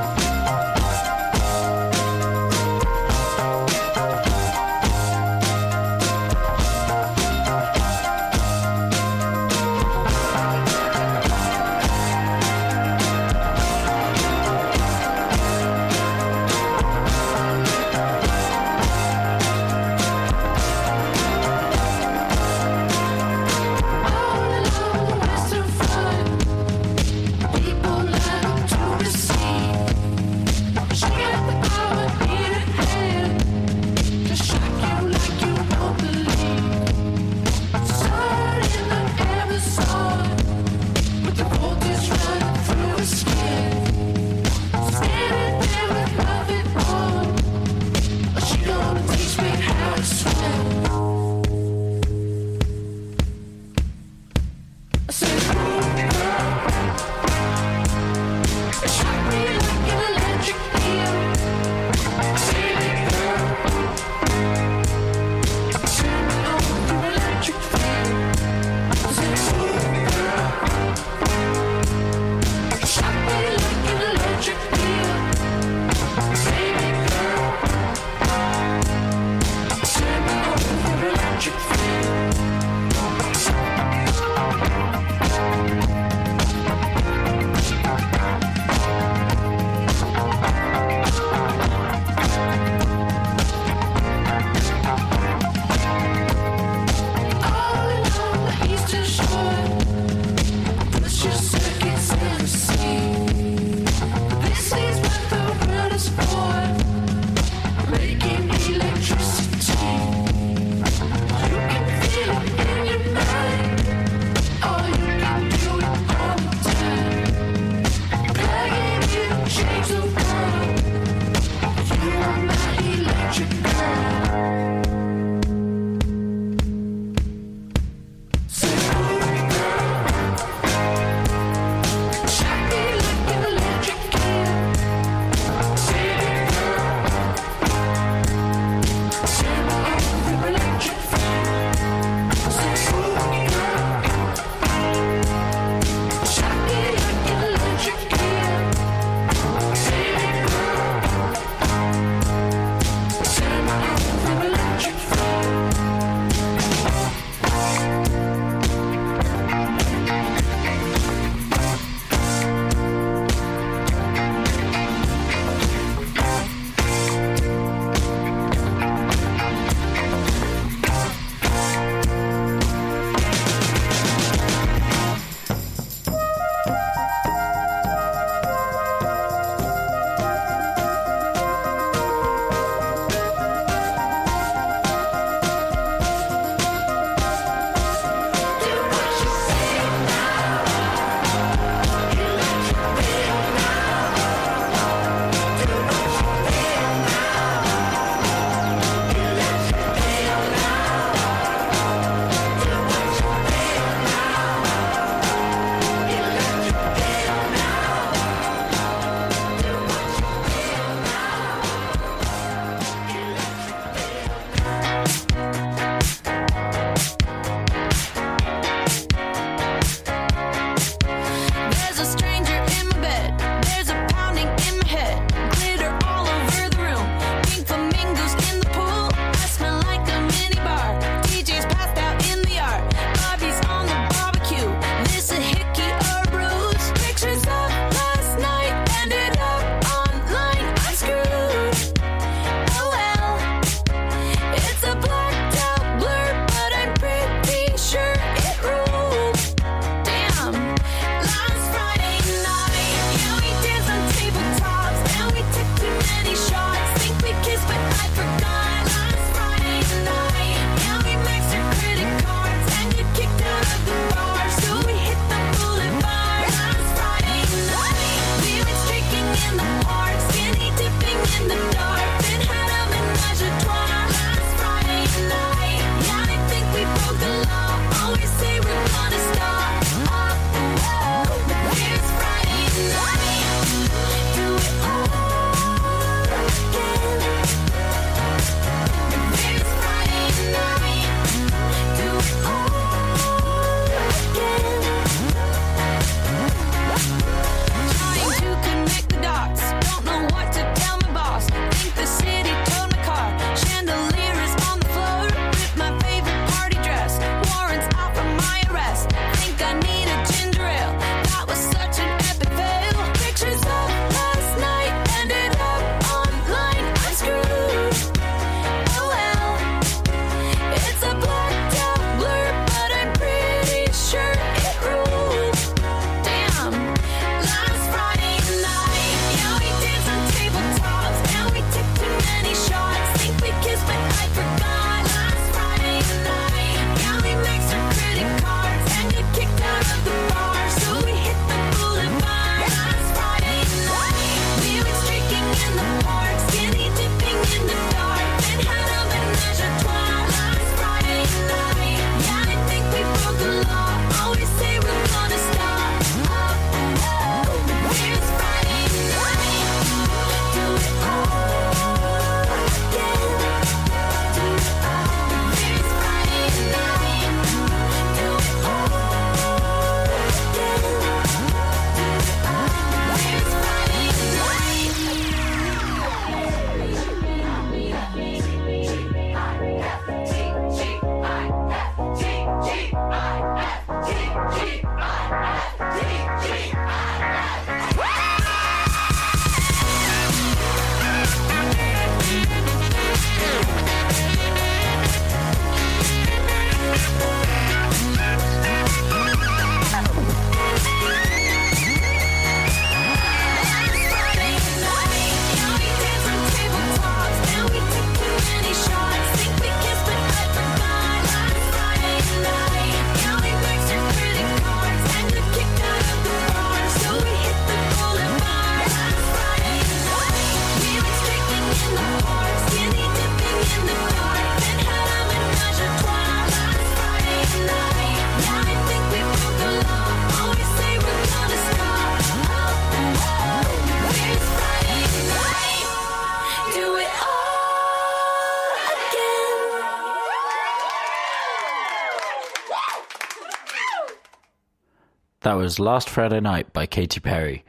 Was Last Friday Night by Katy Perry.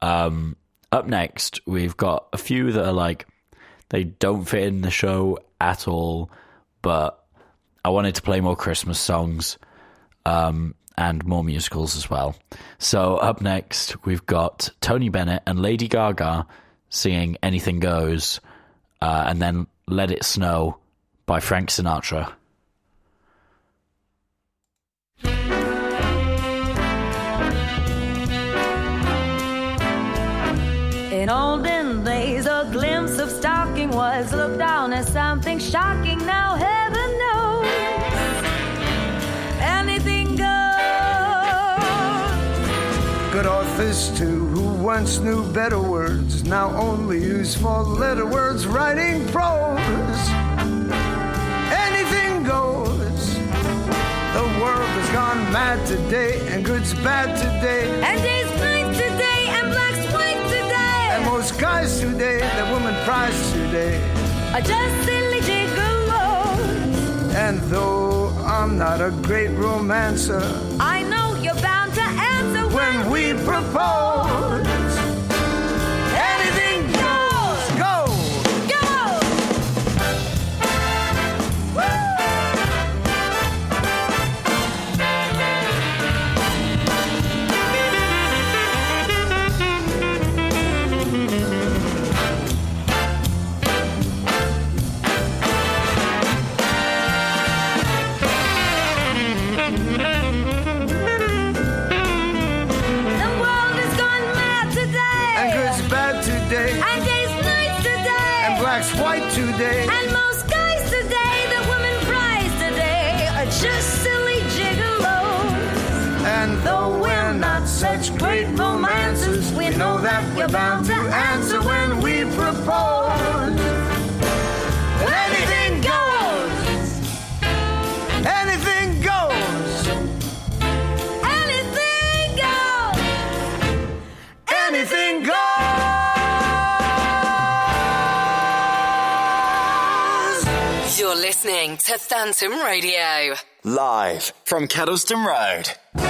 Um, up next, we've got a few that are like, they don't fit in the show at all, but I wanted to play more Christmas songs um, and more musicals as well. So, up next, we've got Tony Bennett and Lady Gaga singing Anything Goes, uh, and then Let It Snow by Frank Sinatra. In olden days, a glimpse of stocking was looked down as something shocking. Now heaven knows anything goes. Good authors too, who once knew better words, now only use four letter words writing prose. Anything goes. The world has gone mad today, and good's bad today. And days most guys today, the woman prize today. Are just silly gigolos. And though I'm not a great romancer, I know you're bound to answer when we propose. Anything know that we're bound to answer when we propose. Anything goes. Anything goes. Anything goes. Anything goes. You're listening to Phantom Radio. Live from Kettleston Road.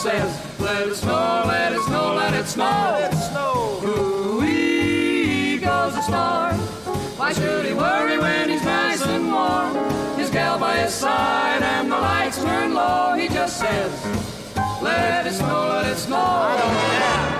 says, let it snow, let it snow, let it snow. Let it snow. Ooh-wee goes the star. Why should he worry when he's nice and warm? His gal by his side and the lights turn low. He just says, let it snow, let it snow. I don't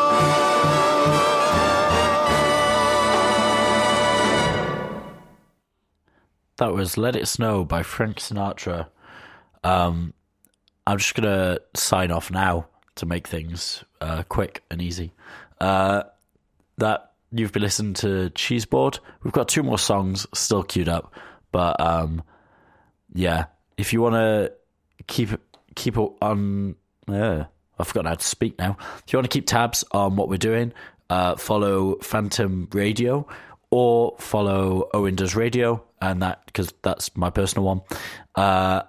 That was Let It Snow by Frank Sinatra. Um, I'm just going to sign off now to make things uh, quick and easy. Uh, that you've been listening to Cheeseboard. We've got two more songs still queued up, but um, yeah, if you want to keep keep on, uh, I've forgotten how to speak now. If you want to keep tabs on what we're doing, uh, follow Phantom Radio or follow Owen Does Radio, and that because that's my personal one. Uh,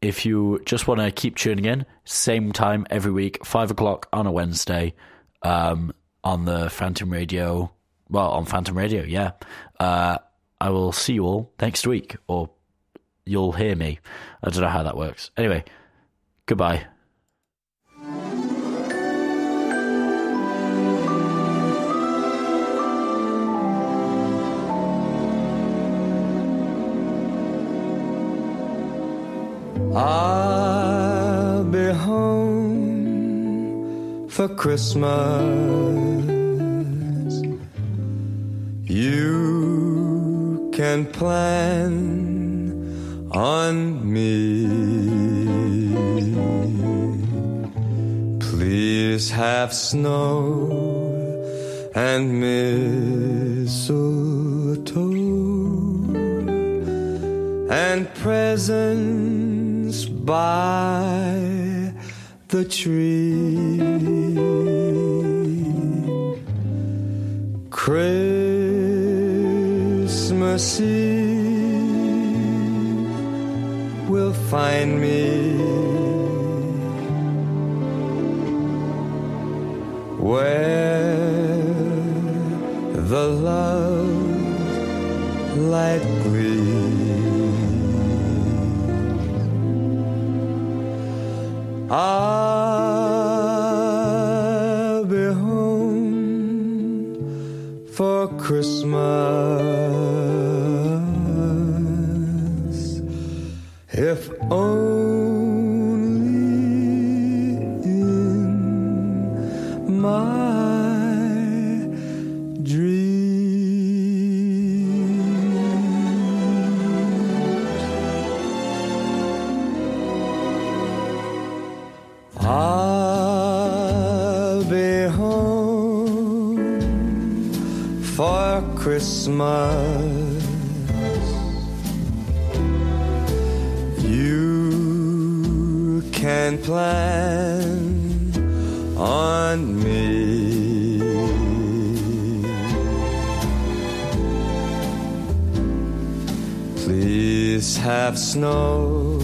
if you just want to keep tuning in, same time every week, five o'clock on a Wednesday, um, on the Phantom Radio. Well, on Phantom Radio, yeah. Uh, I will see you all next week, or you'll hear me. I don't know how that works. Anyway, goodbye. I'll be home for Christmas. You can plan on me. Please have snow and mistletoe and presents by the tree. Christmas Eve will find me where the love light I'll be home for Christmas plan on me. Please have snow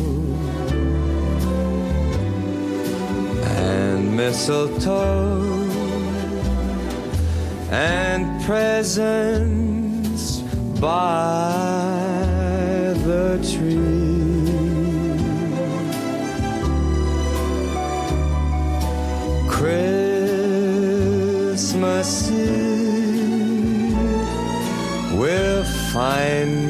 and mistletoe and presents by find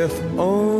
If only